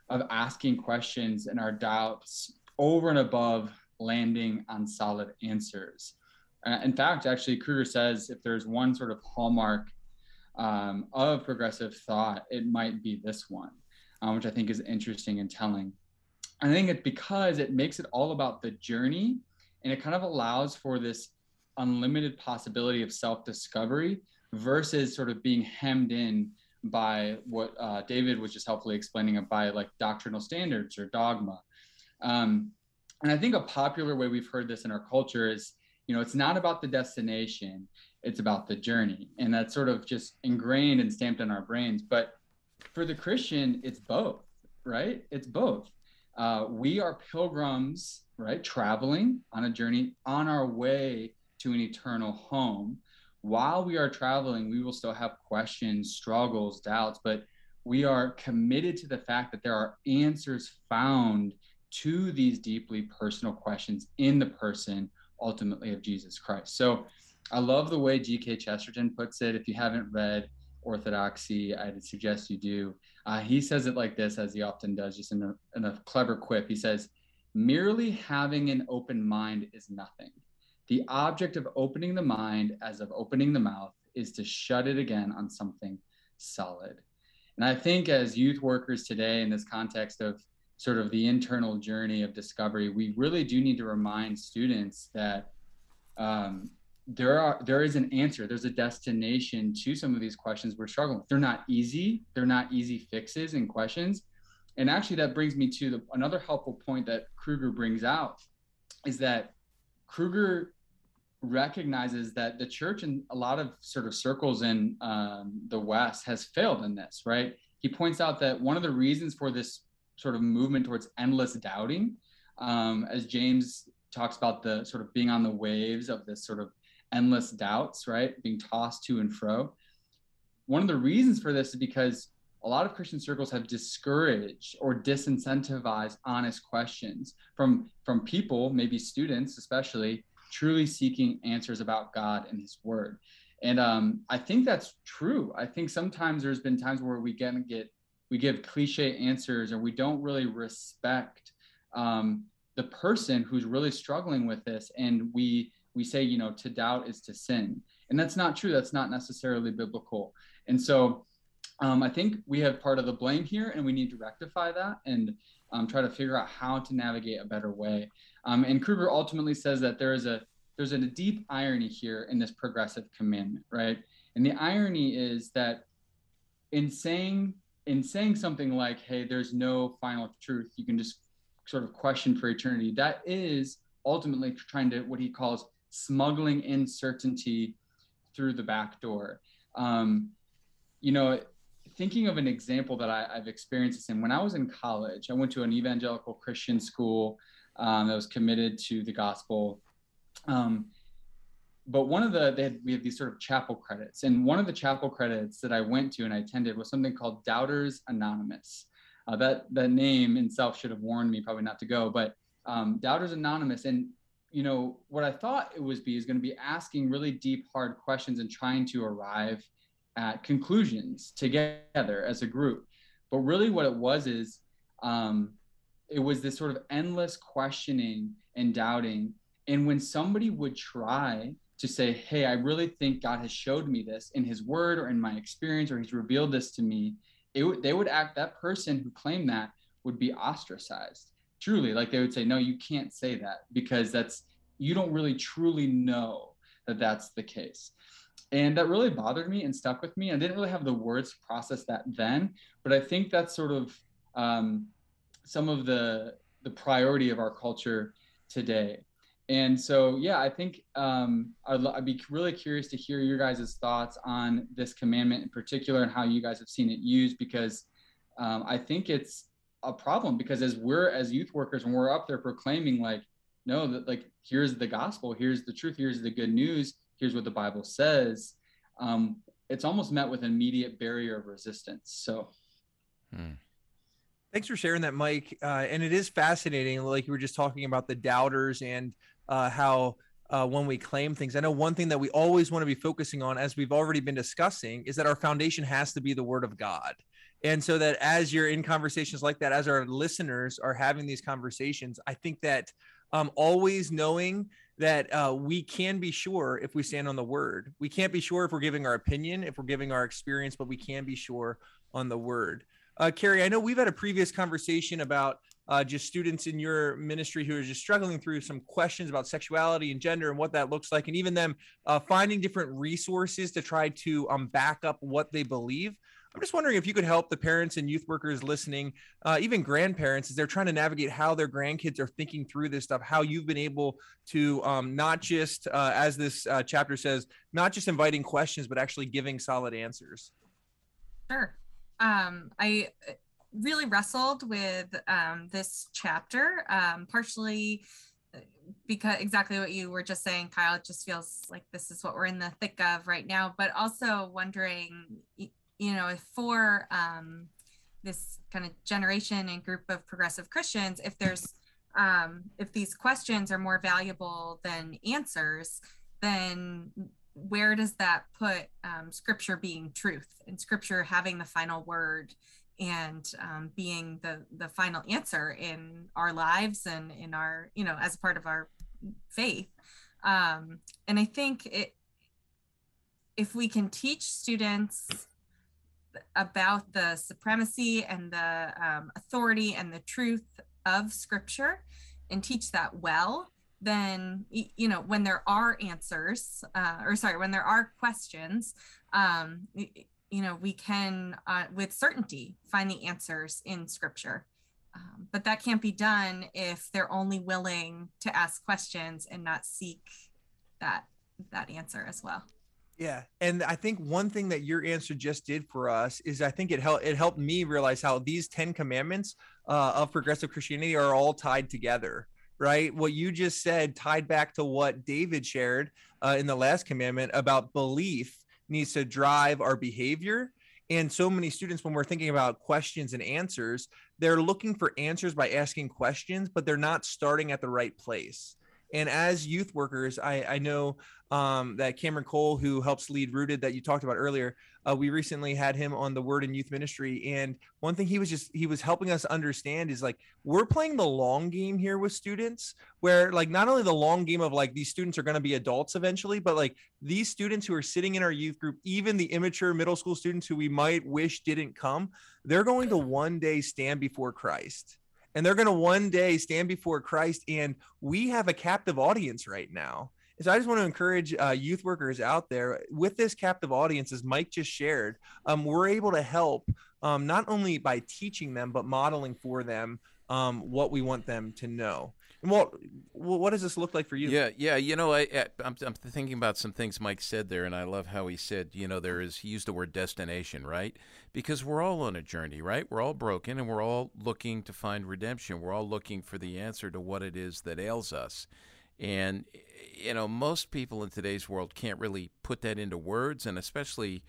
of asking questions and our doubts over and above landing on solid answers. Uh, in fact, actually, Kruger says if there's one sort of hallmark um, of progressive thought, it might be this one, um, which I think is interesting and telling. I think it's because it makes it all about the journey and it kind of allows for this unlimited possibility of self-discovery versus sort of being hemmed in by what uh, David was just helpfully explaining by like doctrinal standards or dogma. Um, and I think a popular way we've heard this in our culture is, you know, it's not about the destination, it's about the journey. And that's sort of just ingrained and stamped in our brains. But for the Christian, it's both, right? It's both. Uh, we are pilgrims, right? Traveling on a journey on our way to an eternal home. While we are traveling, we will still have questions, struggles, doubts, but we are committed to the fact that there are answers found to these deeply personal questions in the person ultimately of Jesus Christ. So I love the way G.K. Chesterton puts it. If you haven't read Orthodoxy, I'd suggest you do. Uh, he says it like this, as he often does, just in a, in a clever quip. He says, Merely having an open mind is nothing. The object of opening the mind, as of opening the mouth, is to shut it again on something solid. And I think as youth workers today, in this context of sort of the internal journey of discovery, we really do need to remind students that um, there are there is an answer. There's a destination to some of these questions we're struggling with. They're not easy. They're not easy fixes and questions. And actually, that brings me to the, another helpful point that Kruger brings out is that Kruger recognizes that the church in a lot of sort of circles in um, the West has failed in this, right? He points out that one of the reasons for this sort of movement towards endless doubting, um, as James talks about the sort of being on the waves of this sort of endless doubts, right? Being tossed to and fro. One of the reasons for this is because a lot of Christian circles have discouraged or disincentivized honest questions from, from people, maybe students especially, truly seeking answers about God and His Word. And um, I think that's true. I think sometimes there's been times where we get get we give cliche answers and we don't really respect um, the person who's really struggling with this, and we we say you know to doubt is to sin, and that's not true. That's not necessarily biblical. And so um, I think we have part of the blame here, and we need to rectify that and um, try to figure out how to navigate a better way. Um, and Kruger ultimately says that there is a there's a deep irony here in this progressive commandment, right? And the irony is that in saying in saying something like, "Hey, there's no final truth," you can just sort of question for eternity. That is ultimately trying to what he calls smuggling in certainty through the back door. Um, you know, thinking of an example that I, have experienced this in when I was in college, I went to an evangelical Christian school um, that was committed to the gospel. Um, but one of the they had, we have these sort of chapel credits, and one of the chapel credits that I went to and I attended was something called Doubters Anonymous. Uh, that that name itself should have warned me probably not to go. But um, Doubters Anonymous, and you know what I thought it was be is going to be asking really deep, hard questions and trying to arrive at conclusions together as a group. But really, what it was is um, it was this sort of endless questioning and doubting. And when somebody would try to say, Hey, I really think God has showed me this in his word or in my experience, or he's revealed this to me, it, they would act, that person who claimed that would be ostracized. Truly, like they would say, No, you can't say that because that's, you don't really truly know that that's the case. And that really bothered me and stuck with me. I didn't really have the words to process that then, but I think that's sort of um, some of the the priority of our culture today. And so, yeah, I think um, I'd, I'd, be really curious to hear your guys' thoughts on this commandment in particular and how you guys have seen it used because um, I think it's a problem because as we're as youth workers and we're up there proclaiming like, no, that like here's the gospel, here's the truth, here's the good news, here's what the Bible says. Um, it's almost met with an immediate barrier of resistance. So. Hmm. Thanks for sharing that, Mike. Uh, and it is fascinating, like you were just talking about the doubters and uh, how uh, when we claim things. I know one thing that we always want to be focusing on, as we've already been discussing, is that our foundation has to be the Word of God. And so that as you're in conversations like that, as our listeners are having these conversations, I think that um, always knowing that uh, we can be sure if we stand on the Word. We can't be sure if we're giving our opinion, if we're giving our experience, but we can be sure on the Word. Uh, Carrie, I know we've had a previous conversation about uh, just students in your ministry who are just struggling through some questions about sexuality and gender and what that looks like, and even them uh, finding different resources to try to um, back up what they believe. I'm just wondering if you could help the parents and youth workers listening, uh, even grandparents, as they're trying to navigate how their grandkids are thinking through this stuff, how you've been able to um, not just, uh, as this uh, chapter says, not just inviting questions, but actually giving solid answers. Sure um, I uh, really wrestled with um, this chapter, um, partially uh, because exactly what you were just saying, Kyle. It just feels like this is what we're in the thick of right now, but also wondering, you know, for um, this kind of generation and group of progressive Christians, if there's um, if these questions are more valuable than answers, then where does that put um, scripture being truth and scripture having the final word and um, being the the final answer in our lives and in our you know as part of our faith? Um, and i think it if we can teach students about the supremacy and the um, authority and the truth of scripture and teach that well then you know when there are answers uh, or sorry when there are questions um, you know we can uh, with certainty find the answers in scripture. Um, but that can't be done if they're only willing to ask questions and not seek that that answer as well yeah, and I think one thing that your answer just did for us is I think it helped it helped me realize how these Ten Commandments uh, of progressive Christianity are all tied together right? What you just said tied back to what David shared uh, in the last commandment about belief needs to drive our behavior. And so many students, when we're thinking about questions and answers, they're looking for answers by asking questions, but they're not starting at the right place. And as youth workers, I, I know um, that Cameron Cole, who helps lead Rooted, that you talked about earlier, uh, we recently had him on the Word in Youth Ministry, and one thing he was just he was helping us understand is like we're playing the long game here with students, where like not only the long game of like these students are going to be adults eventually, but like these students who are sitting in our youth group, even the immature middle school students who we might wish didn't come, they're going to one day stand before Christ and they're going to one day stand before Christ. And we have a captive audience right now. So I just want to encourage uh, youth workers out there with this captive audience, as Mike just shared. Um, we're able to help um, not only by teaching them, but modeling for them um, what we want them to know. And what what does this look like for you? Yeah, yeah. You know, I, I'm I'm thinking about some things Mike said there, and I love how he said, you know, there is he used the word destination, right? Because we're all on a journey, right? We're all broken, and we're all looking to find redemption. We're all looking for the answer to what it is that ails us. And, you know, most people in today's world can't really put that into words, and especially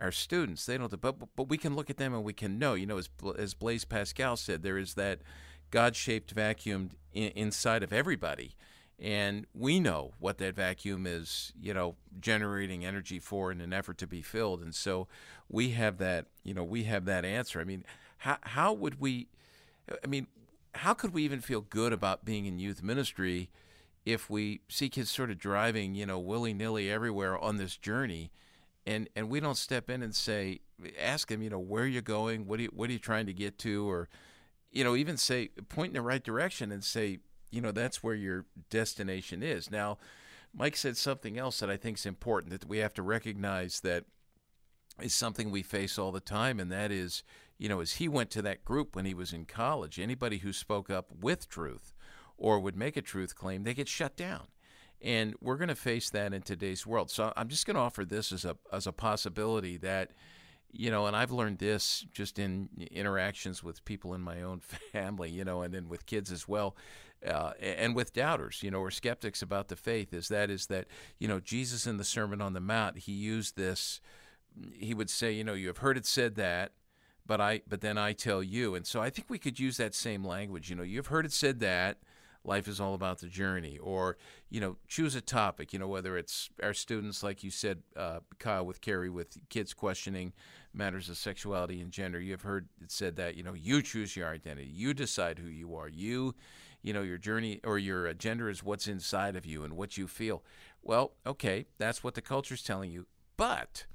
our students. They don't, but but we can look at them and we can know. You know, as as Blaise Pascal said, there is that God-shaped vacuum in, inside of everybody, and we know what that vacuum is. You know, generating energy for in an effort to be filled, and so we have that. You know, we have that answer. I mean, how how would we? I mean, how could we even feel good about being in youth ministry if we see kids sort of driving, you know, willy nilly everywhere on this journey? And and we don't step in and say ask them you know where you're going what are you what are you trying to get to or you know even say point in the right direction and say you know that's where your destination is. Now mike said something else that i think is important that we have to recognize that is something we face all the time and that is you know as he went to that group when he was in college. Anybody who spoke up with truth or would make a truth claim they get shut down and we're going to face that in today's world. So I'm just going to offer this as a as a possibility that you know, and I've learned this just in interactions with people in my own family, you know, and then with kids as well, uh, and with doubters, you know, or skeptics about the faith. Is that is that you know Jesus in the Sermon on the Mount he used this. He would say, you know, you have heard it said that, but I but then I tell you, and so I think we could use that same language. You know, you've heard it said that life is all about the journey or you know choose a topic you know whether it's our students like you said uh, kyle with carrie with kids questioning matters of sexuality and gender you've heard it said that you know you choose your identity you decide who you are you you know your journey or your gender is what's inside of you and what you feel well okay that's what the culture's telling you but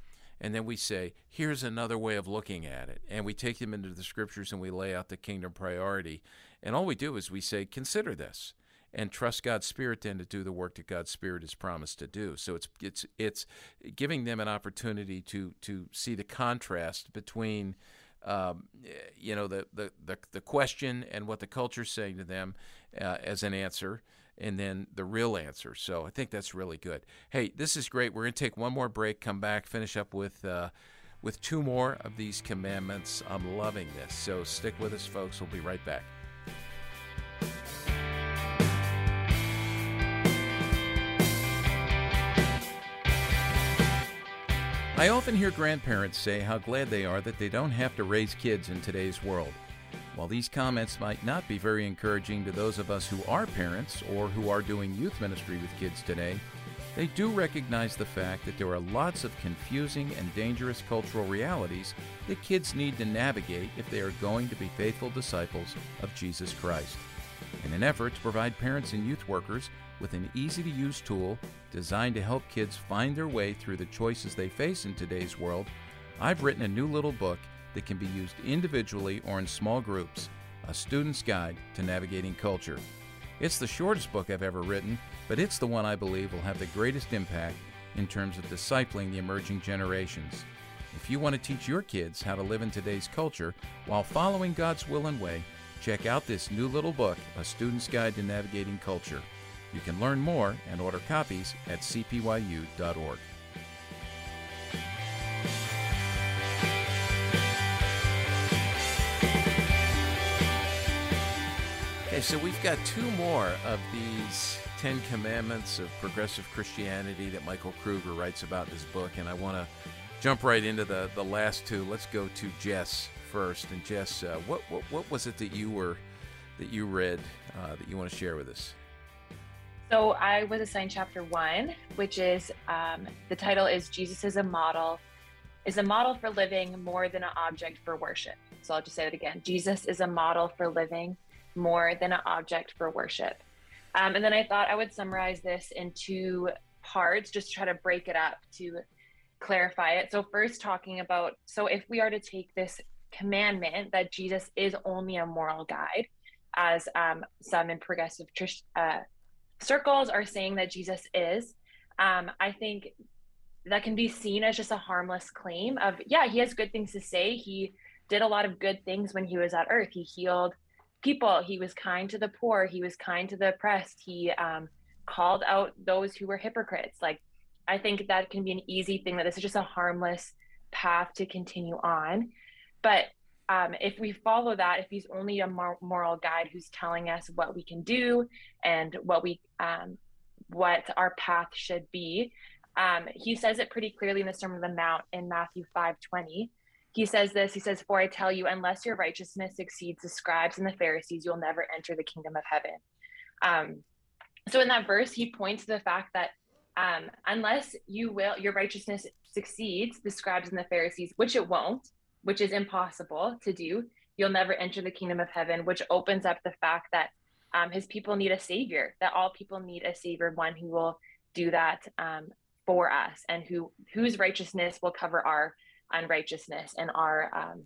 and then we say, here's another way of looking at it. And we take them into the scriptures and we lay out the kingdom priority. And all we do is we say, consider this and trust God's Spirit then to do the work that God's Spirit has promised to do. So it's it's it's giving them an opportunity to to see the contrast between um, you know the, the the the question and what the culture's saying to them uh, as an answer, and then the real answer. So I think that's really good. Hey, this is great. We're gonna take one more break, come back, finish up with. Uh, with two more of these commandments. I'm loving this. So stick with us, folks. We'll be right back. I often hear grandparents say how glad they are that they don't have to raise kids in today's world. While these comments might not be very encouraging to those of us who are parents or who are doing youth ministry with kids today, they do recognize the fact that there are lots of confusing and dangerous cultural realities that kids need to navigate if they are going to be faithful disciples of Jesus Christ. In an effort to provide parents and youth workers with an easy to use tool designed to help kids find their way through the choices they face in today's world, I've written a new little book that can be used individually or in small groups A Student's Guide to Navigating Culture. It's the shortest book I've ever written, but it's the one I believe will have the greatest impact in terms of discipling the emerging generations. If you want to teach your kids how to live in today's culture while following God's will and way, check out this new little book, A Student's Guide to Navigating Culture. You can learn more and order copies at cpyu.org. Okay, so we've got two more of these Ten Commandments of Progressive Christianity that Michael Kruger writes about in his book, and I want to jump right into the, the last two. Let's go to Jess first. And Jess, uh, what, what what was it that you were that you read uh, that you want to share with us? So I was assigned chapter one, which is um, the title is Jesus is a model, is a model for living more than an object for worship. So I'll just say it again. Jesus is a model for living more than an object for worship. Um, and then I thought I would summarize this in two parts, just try to break it up to clarify it. So first talking about, so if we are to take this commandment that Jesus is only a moral guide, as um, some in progressive uh, circles are saying that Jesus is, um, I think that can be seen as just a harmless claim of, yeah, he has good things to say. He did a lot of good things when he was at earth. He healed people, he was kind to the poor, he was kind to the oppressed, he um, called out those who were hypocrites. Like, I think that can be an easy thing that this is just a harmless path to continue on. But um, if we follow that, if he's only a moral guide who's telling us what we can do and what we um, what our path should be, Um, he says it pretty clearly in the Sermon on the Mount in Matthew 5 20. He says this He says, For I tell you, unless your righteousness exceeds the scribes and the Pharisees, you'll never enter the kingdom of heaven. Um, so in that verse, he points to the fact that um, unless you will, your righteousness succeeds the scribes and the Pharisees, which it won't, which is impossible to do, you'll never enter the kingdom of heaven, which opens up the fact that um, his people need a savior, that all people need a savior, one who will do that um, for us and who whose righteousness will cover our unrighteousness and our um,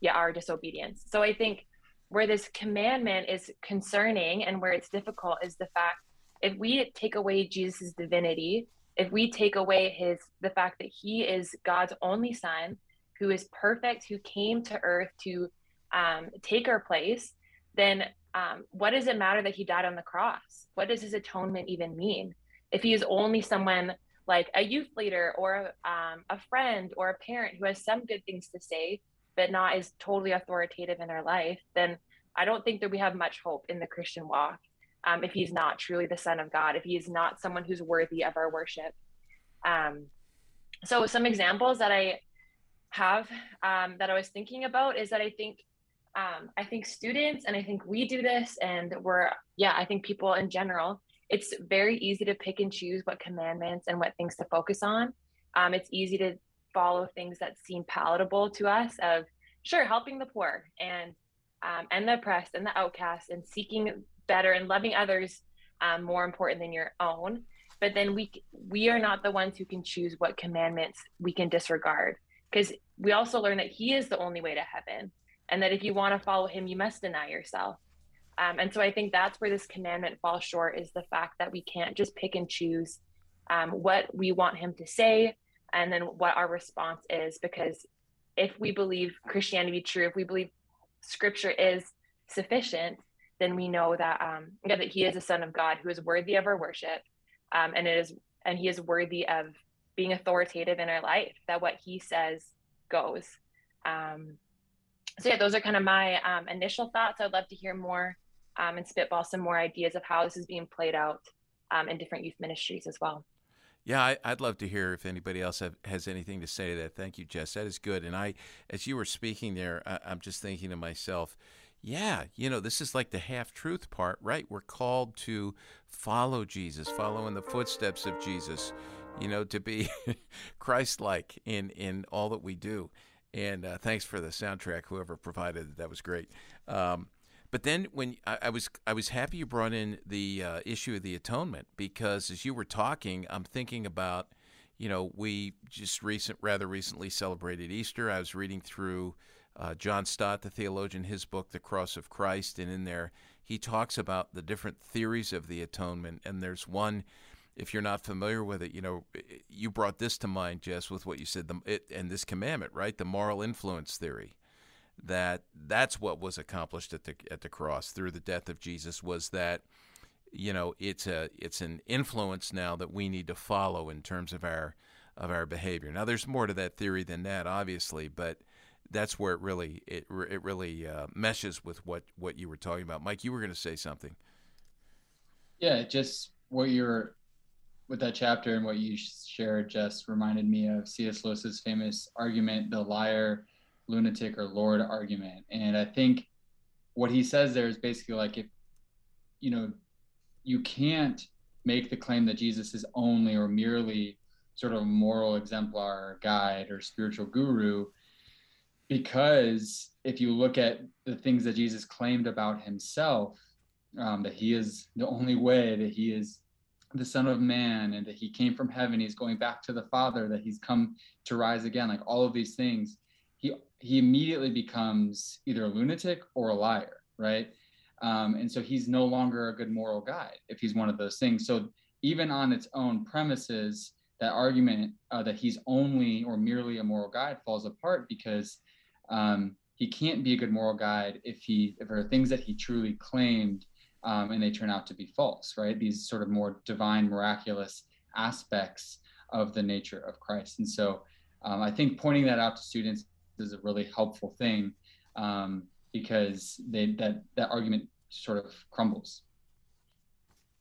yeah our disobedience. So I think where this commandment is concerning and where it's difficult is the fact if we take away Jesus' divinity, if we take away his the fact that he is God's only son, who is perfect, who came to earth to um, take our place, then um, what does it matter that he died on the cross? What does his atonement even mean? If he is only someone like a youth leader or um, a friend or a parent who has some good things to say, but not is totally authoritative in their life, then I don't think that we have much hope in the Christian walk um, if he's not truly the Son of God, if he is not someone who's worthy of our worship. Um, so, some examples that I have um, that I was thinking about is that I think um, I think students and I think we do this, and we're yeah, I think people in general. It's very easy to pick and choose what commandments and what things to focus on. Um, it's easy to follow things that seem palatable to us of sure helping the poor and um, and the oppressed and the outcast and seeking better and loving others um, more important than your own but then we we are not the ones who can choose what commandments we can disregard because we also learn that he is the only way to heaven and that if you want to follow him you must deny yourself. Um, and so i think that's where this commandment falls short is the fact that we can't just pick and choose um, what we want him to say and then what our response is because if we believe christianity true if we believe scripture is sufficient then we know that um, that he is a son of God who is worthy of our worship, um, and it is and he is worthy of being authoritative in our life. That what he says goes. Um, so yeah, those are kind of my um, initial thoughts. I'd love to hear more um, and spitball some more ideas of how this is being played out um, in different youth ministries as well. Yeah, I, would love to hear if anybody else have, has anything to say to that. Thank you, Jess. That is good. And I, as you were speaking there, I, I'm just thinking to myself, yeah, you know, this is like the half truth part, right? We're called to follow Jesus, follow in the footsteps of Jesus, you know, to be Christ like in, in all that we do. And uh, thanks for the soundtrack, whoever provided it. That was great. Um, but then when I, I, was I was happy you brought in the uh, issue of the atonement because as you were talking, I'm thinking about, you know, we just recent rather recently celebrated Easter. I was reading through uh, John Stott, the theologian, his book, The Cross of Christ, and in there he talks about the different theories of the atonement. And there's one, if you're not familiar with it, you know, you brought this to mind, Jess, with what you said, the, it, and this commandment, right? The moral influence theory. That that's what was accomplished at the at the cross through the death of Jesus was that you know it's a it's an influence now that we need to follow in terms of our of our behavior. Now there's more to that theory than that, obviously, but that's where it really it it really uh, meshes with what what you were talking about. Mike, you were going to say something. Yeah, just what you're with that chapter and what you shared just reminded me of C.S. Lewis's famous argument, the liar, lunatic, or Lord argument. And I think what he says there is basically like if you know you can't make the claim that Jesus is only or merely sort of moral exemplar guide or spiritual guru because if you look at the things that Jesus claimed about himself, um, that he is the only way, that he is the Son of Man, and that he came from heaven, he's going back to the Father, that he's come to rise again, like all of these things, he he immediately becomes either a lunatic or a liar, right? Um, and so he's no longer a good moral guide if he's one of those things. So even on its own premises, that argument uh, that he's only or merely a moral guide falls apart because um, he can't be a good moral guide if he if there are things that he truly claimed um, and they turn out to be false right? These sort of more divine miraculous aspects of the nature of christ. And so um, i think pointing that out to students is a really helpful thing um, because they that that argument sort of crumbles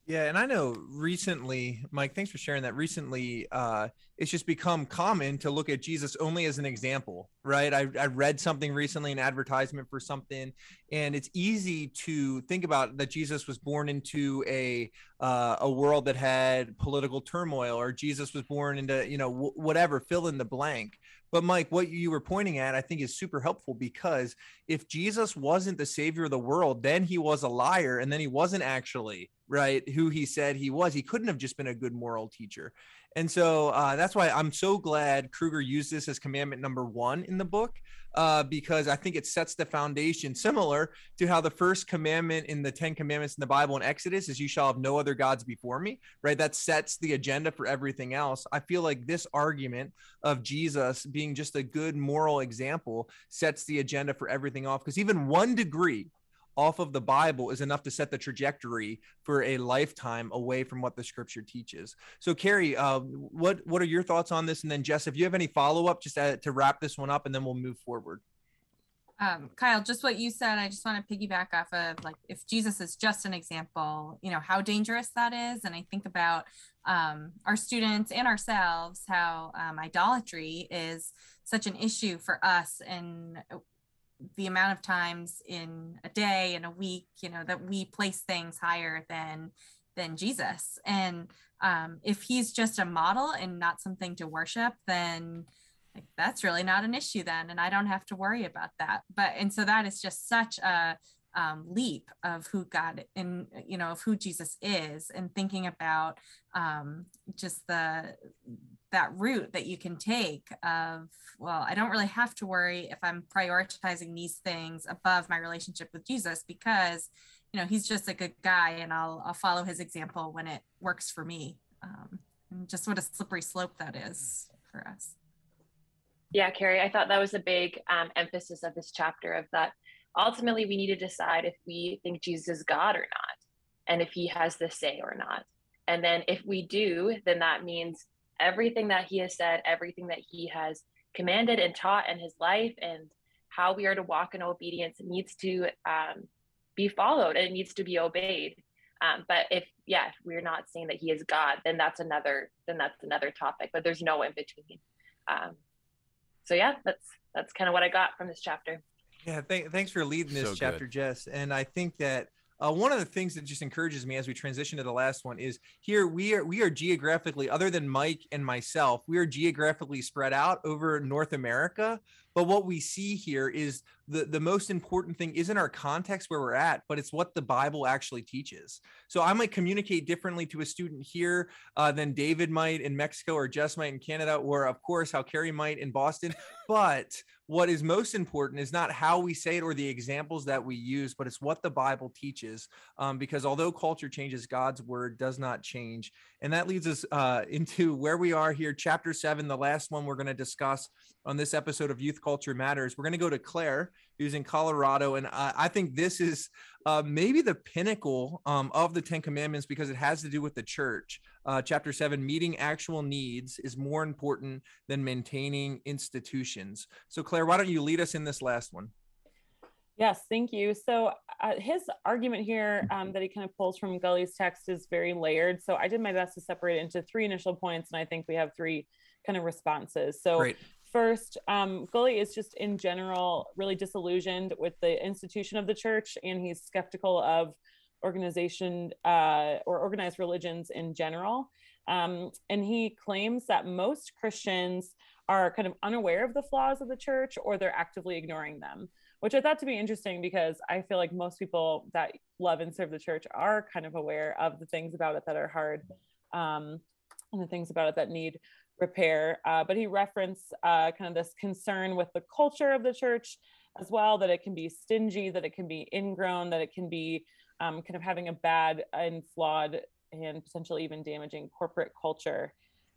Yeah, and I know recently, Mike, thanks for sharing that. Recently, uh, it's just become common to look at Jesus only as an example, right? I, I read something recently, an advertisement for something, and it's easy to think about that Jesus was born into a uh, a world that had political turmoil, or Jesus was born into you know w- whatever, fill in the blank. But Mike, what you were pointing at, I think, is super helpful because if Jesus wasn't the savior of the world, then he was a liar, and then he wasn't actually right who he said he was. He couldn't have just been a good moral teacher. And so uh, that's why I'm so glad Kruger used this as commandment number one in the book, uh, because I think it sets the foundation similar to how the first commandment in the Ten Commandments in the Bible in Exodus is, You shall have no other gods before me, right? That sets the agenda for everything else. I feel like this argument of Jesus being just a good moral example sets the agenda for everything off, because even one degree off of the Bible is enough to set the trajectory for a lifetime away from what the Scripture teaches. So, Carrie, uh, what what are your thoughts on this? And then, Jess, if you have any follow up, just to, to wrap this one up, and then we'll move forward. Um, Kyle, just what you said, I just want to piggyback off of like if Jesus is just an example, you know, how dangerous that is. And I think about um, our students and ourselves, how um, idolatry is such an issue for us. And the amount of times in a day in a week you know that we place things higher than than jesus. And um, if he's just a model and not something to worship then like, that's really not an issue then and i don't have to worry about that. But and so that is just such a um, leap of who God and you know of who Jesus is, and thinking about um, just the that route that you can take of well i don't really have to worry if i'm prioritizing these things above my relationship with jesus because you know he's just a good guy and i'll i'll follow his example when it works for me. Um, and just what a slippery slope that is for us. Yeah carrie i thought that was a big um, emphasis of this chapter of that ultimately we need to decide if we think jesus is god or not and if he has the say or not. And then if we do then that means everything that he has said, everything that he has commanded and taught in his life, and how we are to walk in obedience needs to um, be followed and it needs to be obeyed. Um, but if yeah, if we're not saying that he is God, then that's another then that's another topic. But there's no in between. Um, so yeah, that's that's kind of what I got from this chapter. Yeah, th- thanks for leading this so chapter, good. Jess. And I think that uh, one of the things that just encourages me as we transition to the last one is here we are we are geographically other than Mike and myself we are geographically spread out over North America. But what we see here is the the most important thing isn't our context where we're at but it's what the bible actually teaches. So i might communicate differently to a student here uh, than david might in mexico or jess might in canada or of course how carrie might in boston. But what is most important is not how we say it or the examples that we use, but it's what the Bible teaches. Um, because although culture changes, God's word does not change. And that leads us uh, into where we are here, chapter seven, the last one we're going to discuss on this episode of Youth Culture Matters. We're going to go to Claire, who's in Colorado. And I, I think this is uh, maybe the pinnacle um, of the Ten Commandments because it has to do with the church. Uh, chapter seven, meeting actual needs is more important than maintaining institutions. So, Claire, why don't you lead us in this last one? Yes, thank you. So uh, his argument here um, that he kind of pulls from Gulley's text is very layered. So I did my best to separate it into three initial points, and I think we have three kind of responses. So Great. first, um, Gulley is just in general really disillusioned with the institution of the church, and he's skeptical of organization uh, or organized religions in general. Um, and he claims that most Christians are kind of unaware of the flaws of the church or they're actively ignoring them which I thought to be interesting because I feel like most people that love and serve the church are kind of aware of the things about it that are hard um, and the things about it that need repair. Uh, but he referenced uh, kind of this concern with the culture of the church as well, that it can be stingy, that it can be ingrown, that it can be um, kind of having a bad and flawed and potentially even damaging corporate culture.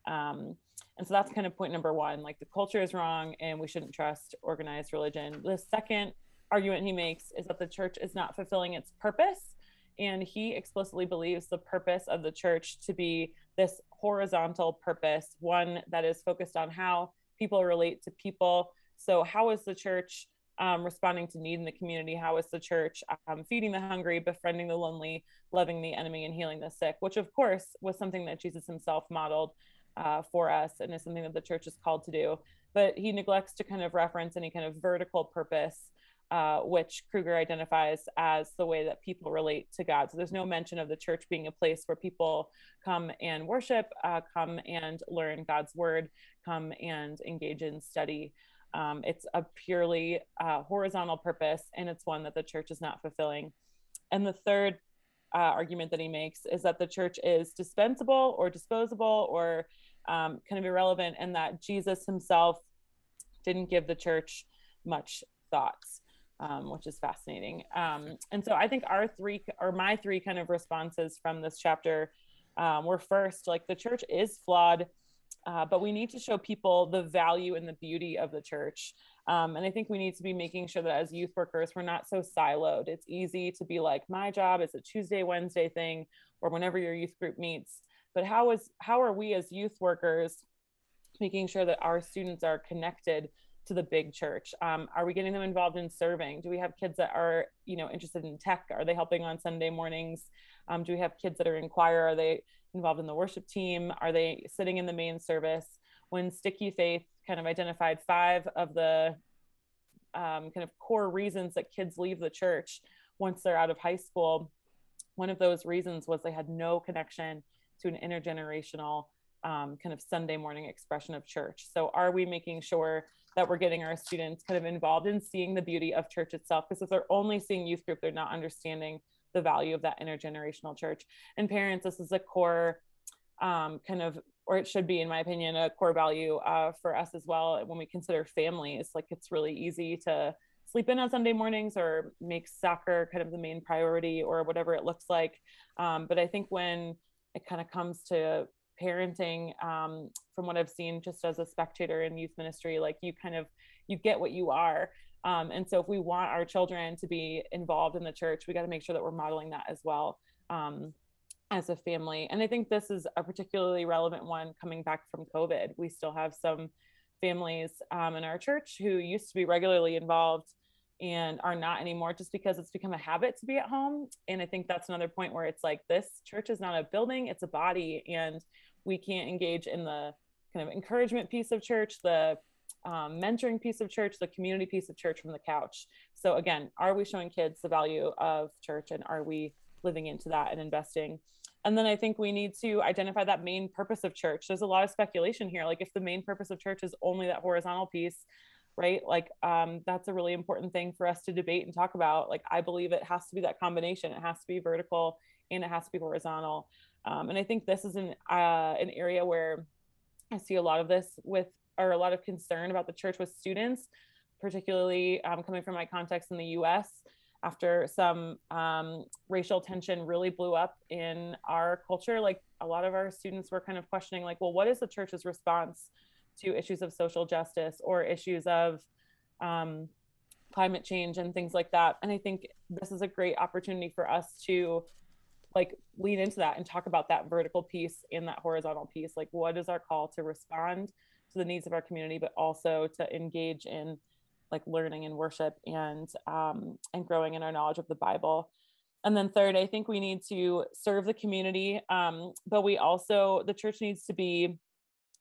Um, and so that's kind of point number one like the culture is wrong and we shouldn't trust organized religion. The second argument he makes is that the church is not fulfilling its purpose. And he explicitly believes the purpose of the church to be this horizontal purpose, one that is focused on how people relate to people. So, how is the church um, responding to need in the community? How is the church um, feeding the hungry, befriending the lonely, loving the enemy, and healing the sick? Which, of course, was something that Jesus himself modeled uh, for us and is something that the church is called to do. But he neglects to kind of reference any kind of vertical purpose uh, which Kruger identifies as the way that people relate to God. So there's no mention of the church being a place where people come and worship, uh, come and learn God's word, come and engage in study. Um, it's a purely uh, horizontal purpose, and it's one that the church is not fulfilling. And the third uh, argument that he makes is that the church is dispensable or disposable or um, kind of irrelevant, and that Jesus himself didn't give the church much thoughts um, which is fascinating. Um, and so I think our three, or my three kind of responses from this chapter um, were first, like the church is flawed, uh, but we need to show people the value and the beauty of the church. Um, and I think we need to be making sure that as youth workers, we're not so siloed. It's easy to be like, my job is a Tuesday, Wednesday thing, or whenever your youth group meets. But how is how are we as youth workers making sure that our students are connected to the big church? Um, are we getting them involved in serving? Do we have kids that are, you know, interested in tech? Are they helping on Sunday mornings? Um, do we have kids that are in choir? Are they involved in the worship team? Are they sitting in the main service? When Sticky Faith kind of identified five of the um, kind of core reasons that kids leave the church once they're out of high school, one of those reasons was they had no connection to an intergenerational um, kind of Sunday morning expression of church. So, are we making sure that we're getting our students kind of involved in seeing the beauty of church itself. Because if they're only seeing youth group, they're not understanding the value of that intergenerational church. And parents, this is a core um, kind of, or it should be, in my opinion, a core value uh, for us as well when we consider families. Like it's really easy to sleep in on Sunday mornings or make soccer kind of the main priority or whatever it looks like. Um, but I think when it kind of comes to parenting um, from what i've seen just as a spectator in youth ministry like you kind of you get what you are um, and so if we want our children to be involved in the church we got to make sure that we're modeling that as well um, as a family and i think this is a particularly relevant one coming back from covid we still have some families um, in our church who used to be regularly involved and are not anymore just because it's become a habit to be at home. And I think that's another point where it's like this church is not a building, it's a body. And we can't engage in the kind of encouragement piece of church, the um, mentoring piece of church, the community piece of church from the couch. So, again, are we showing kids the value of church and are we living into that and investing? And then I think we need to identify that main purpose of church. There's a lot of speculation here. Like, if the main purpose of church is only that horizontal piece, right like um, that's a really important thing for us to debate and talk about like i believe it has to be that combination it has to be vertical and it has to be horizontal um, and i think this is an uh, an area where i see a lot of this with or a lot of concern about the church with students particularly um, coming from my context in the us after some um, racial tension really blew up in our culture like a lot of our students were kind of questioning like well what is the church's response to issues of social justice or issues of um, climate change and things like that. And I think this is a great opportunity for us to like lean into that and talk about that vertical piece and that horizontal piece. Like, what is our call to respond to the needs of our community, but also to engage in like learning and worship and um, and growing in our knowledge of the Bible. And then third, I think we need to serve the community, um, but we also the church needs to be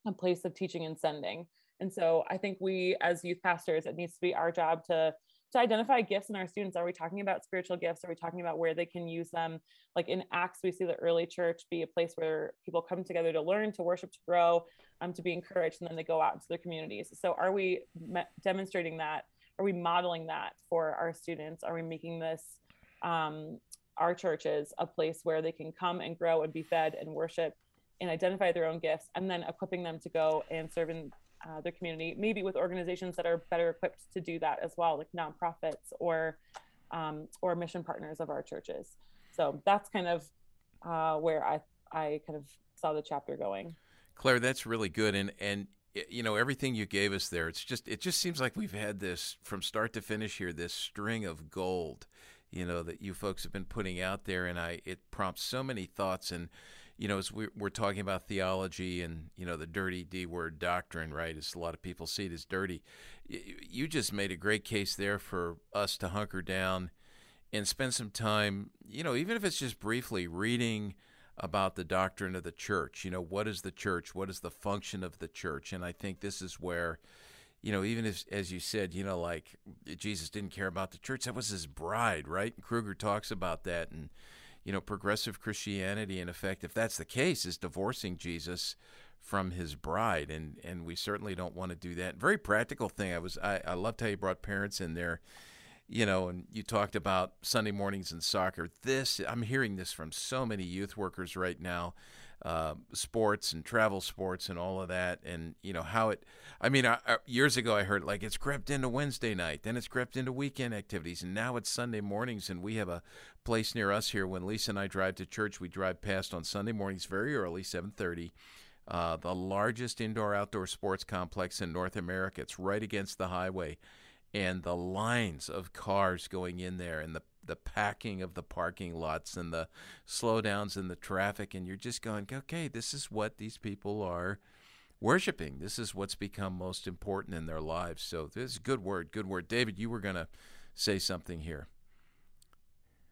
a place of teaching and sending. And so I think we as youth pastors, it needs to be our job to to identify gifts in our students. Are we talking about spiritual gifts? Are we talking about where they can use them? Like in Acts, we see the early church be a place where people come together to learn, to worship, to grow, um, to be encouraged, and then they go out into their communities. So are we me- demonstrating that? Are we modeling that for our students? Are we making this um, our churches a place where they can come and grow and be fed and worship and identify their own gifts and then equipping them to go and serve in uh, their community maybe with organizations that are better equipped to do that as well like nonprofits or um, or mission partners of our churches. So that's kind of uh, where i i kind of saw the chapter going. Claire that's really good. And and you know everything you gave us there it's just it just seems like we've had this from start to finish here this string of gold you know that you folks have been putting out there. And i it prompts so many thoughts. And you know, as we're, talking about theology and you know the dirty D word doctrine, right? As a lot of people see it as dirty. You just made a great case there for us to hunker down and spend some time, you know, even if it's just briefly reading about the doctrine of the church. You know, what is the church? What is the function of the church? And I think this is where, you know, even if, as you said, you know, like Jesus didn't care about the church, that was his bride, right? And Kruger talks about that. And, you know, progressive Christianity, in effect, if that's the case, is divorcing Jesus from his bride. And, and we certainly don't want to do that. Very practical thing. I was, I, I loved how you brought parents in there you know, and you talked about Sunday mornings and soccer. This, I'm hearing this from so many youth workers right now, uh, sports and travel sports and all of that. And, you know, how it, I mean, I, I, years ago I heard like it's crept into Wednesday night, then it's crept into weekend activities, and now it's Sunday mornings. And we have a place near us here. When Lisa and I drive to church, we drive past on Sunday mornings very early, 730. Uh, the largest indoor outdoor sports complex in North America. It's right against the highway and the lines of cars going in there and the the packing of the parking lots and the slowdowns in the traffic and you're just going okay this is what these people are worshiping. This is what's become most important in their lives. So this is good word good word. David you were going to say something here.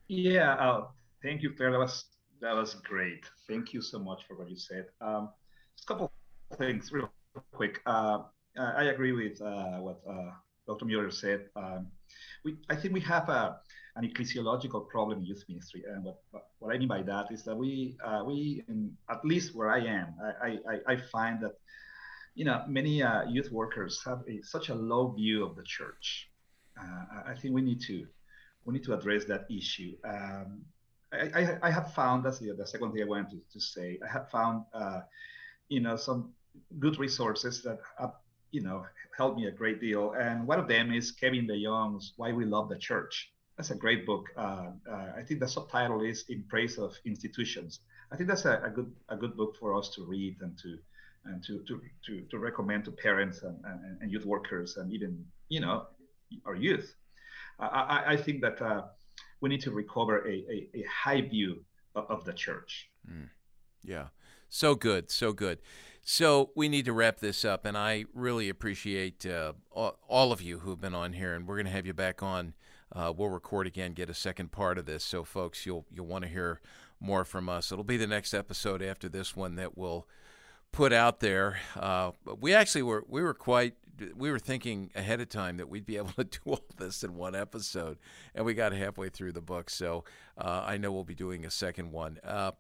Yeah uh, thank you Claire. that was that was great. Thank you so much for what you said. Um, just a couple things real quick. Uh, i agree with uh, what uh, Dr. Mueller said, um, we, I think we have a, an ecclesiological problem in youth ministry. And what, what I mean by that is that we, uh, we in, at least where I am, I, I, I find that, you know, many uh, youth workers have a, such a low view of the church. Uh, I think we need to, we need to address that issue. Um, I, I, I, have found, that's the, the second thing I wanted to, to say, I have found, uh, you know, some good resources that have you know, helped me a great deal. And one of them is Kevin DeYoung's Why We Love the Church. That's a great book. Uh, uh, I think the subtitle is In Praise of Institutions. I think that's a, a, good a good book for us to read and to and to to to, to recommend to parents and, and, and, youth workers and even you know our youth. I, I think that uh, we need to recover a, a, a high view of, of the church. Mm. Yeah, so good, so good. So we need to wrap this up, and I really appreciate uh, all of you who've been on here, and we're going to have you back on. Uh, we'll record again, get a second part of this, so folks, you'll you'll want to hear more from us. It'll be the next episode after this one that we'll put out there. Uh, we actually were we were quite we were thinking ahead of time that we'd be able to do all this in one episode, and we got halfway through the book. So uh, I know we'll be doing a second one. Uh,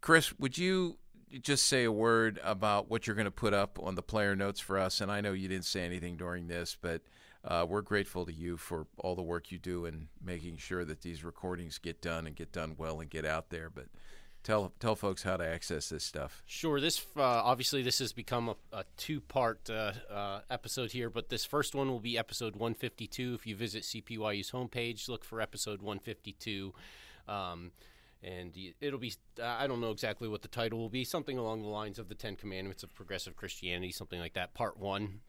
Chris, would you just say a word about what you're going to put up on the player notes for us? And I know you didn't say anything during this, but uh, we're grateful to you for all the work you do in making sure that these recordings get done and get done well and get out there. But tell tell folks how to access this stuff. Sure. This uh, obviously this has become a, a two part uh, uh, episode here, but this first one will be episode 152. If you visit CPYU's homepage, look for episode 152. Um, and it'll be i don't know exactly what the title will be something along the lines of the ten commandments of progressive christianity something like that part one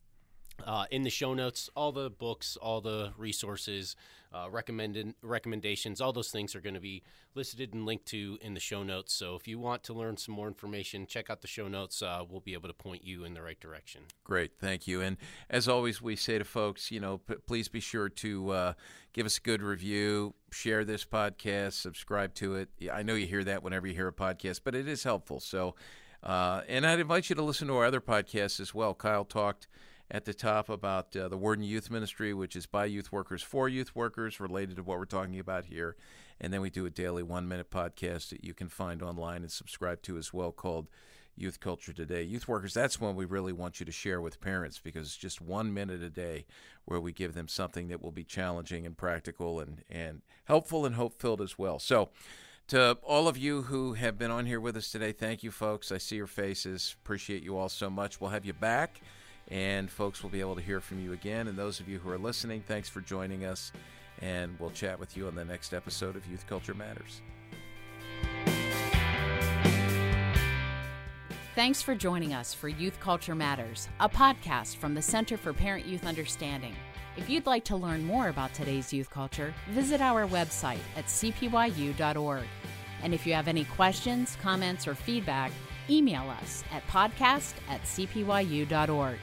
uh, in the show notes, all the books, all the resources, uh, recommended recommendations, all those things are going to be listed and linked to in the show notes. So if you want to learn some more information, check out the show notes. Uh, we'll be able to point you in the right direction. Great, thank you. And as always, we say to folks, you know, p- please be sure to uh, give us a good review, share this podcast, subscribe to it. I know you hear that whenever you hear a podcast, but it is helpful. So, uh, and I'd invite you to listen to our other podcasts as well. Kyle talked at the top about uh, the Word in Youth Ministry, which is by youth workers for youth workers, related to what we're talking about here. And then we do a daily one minute podcast that you can find online and subscribe to as well called Youth Culture Today. Youth workers, that's one we really want you to share with parents because it's just one minute a day where we give them something that will be challenging and practical and, and helpful and hope filled as well. So, to all of you who have been on here with us today, thank you, folks. I see your faces. Appreciate you all so much. We'll have you back and folks will be able to hear from you again. And those of you who are listening, thanks for joining us, and we'll chat with you on the next episode of Youth Culture Matters. Thanks for joining us for Youth Culture Matters, a podcast from the Center for Parent Youth Understanding. If you'd like to learn more about today's youth culture, visit our website at cpyu.org. And if you have any questions, comments, or feedback, email us at podcast at cpyu.org.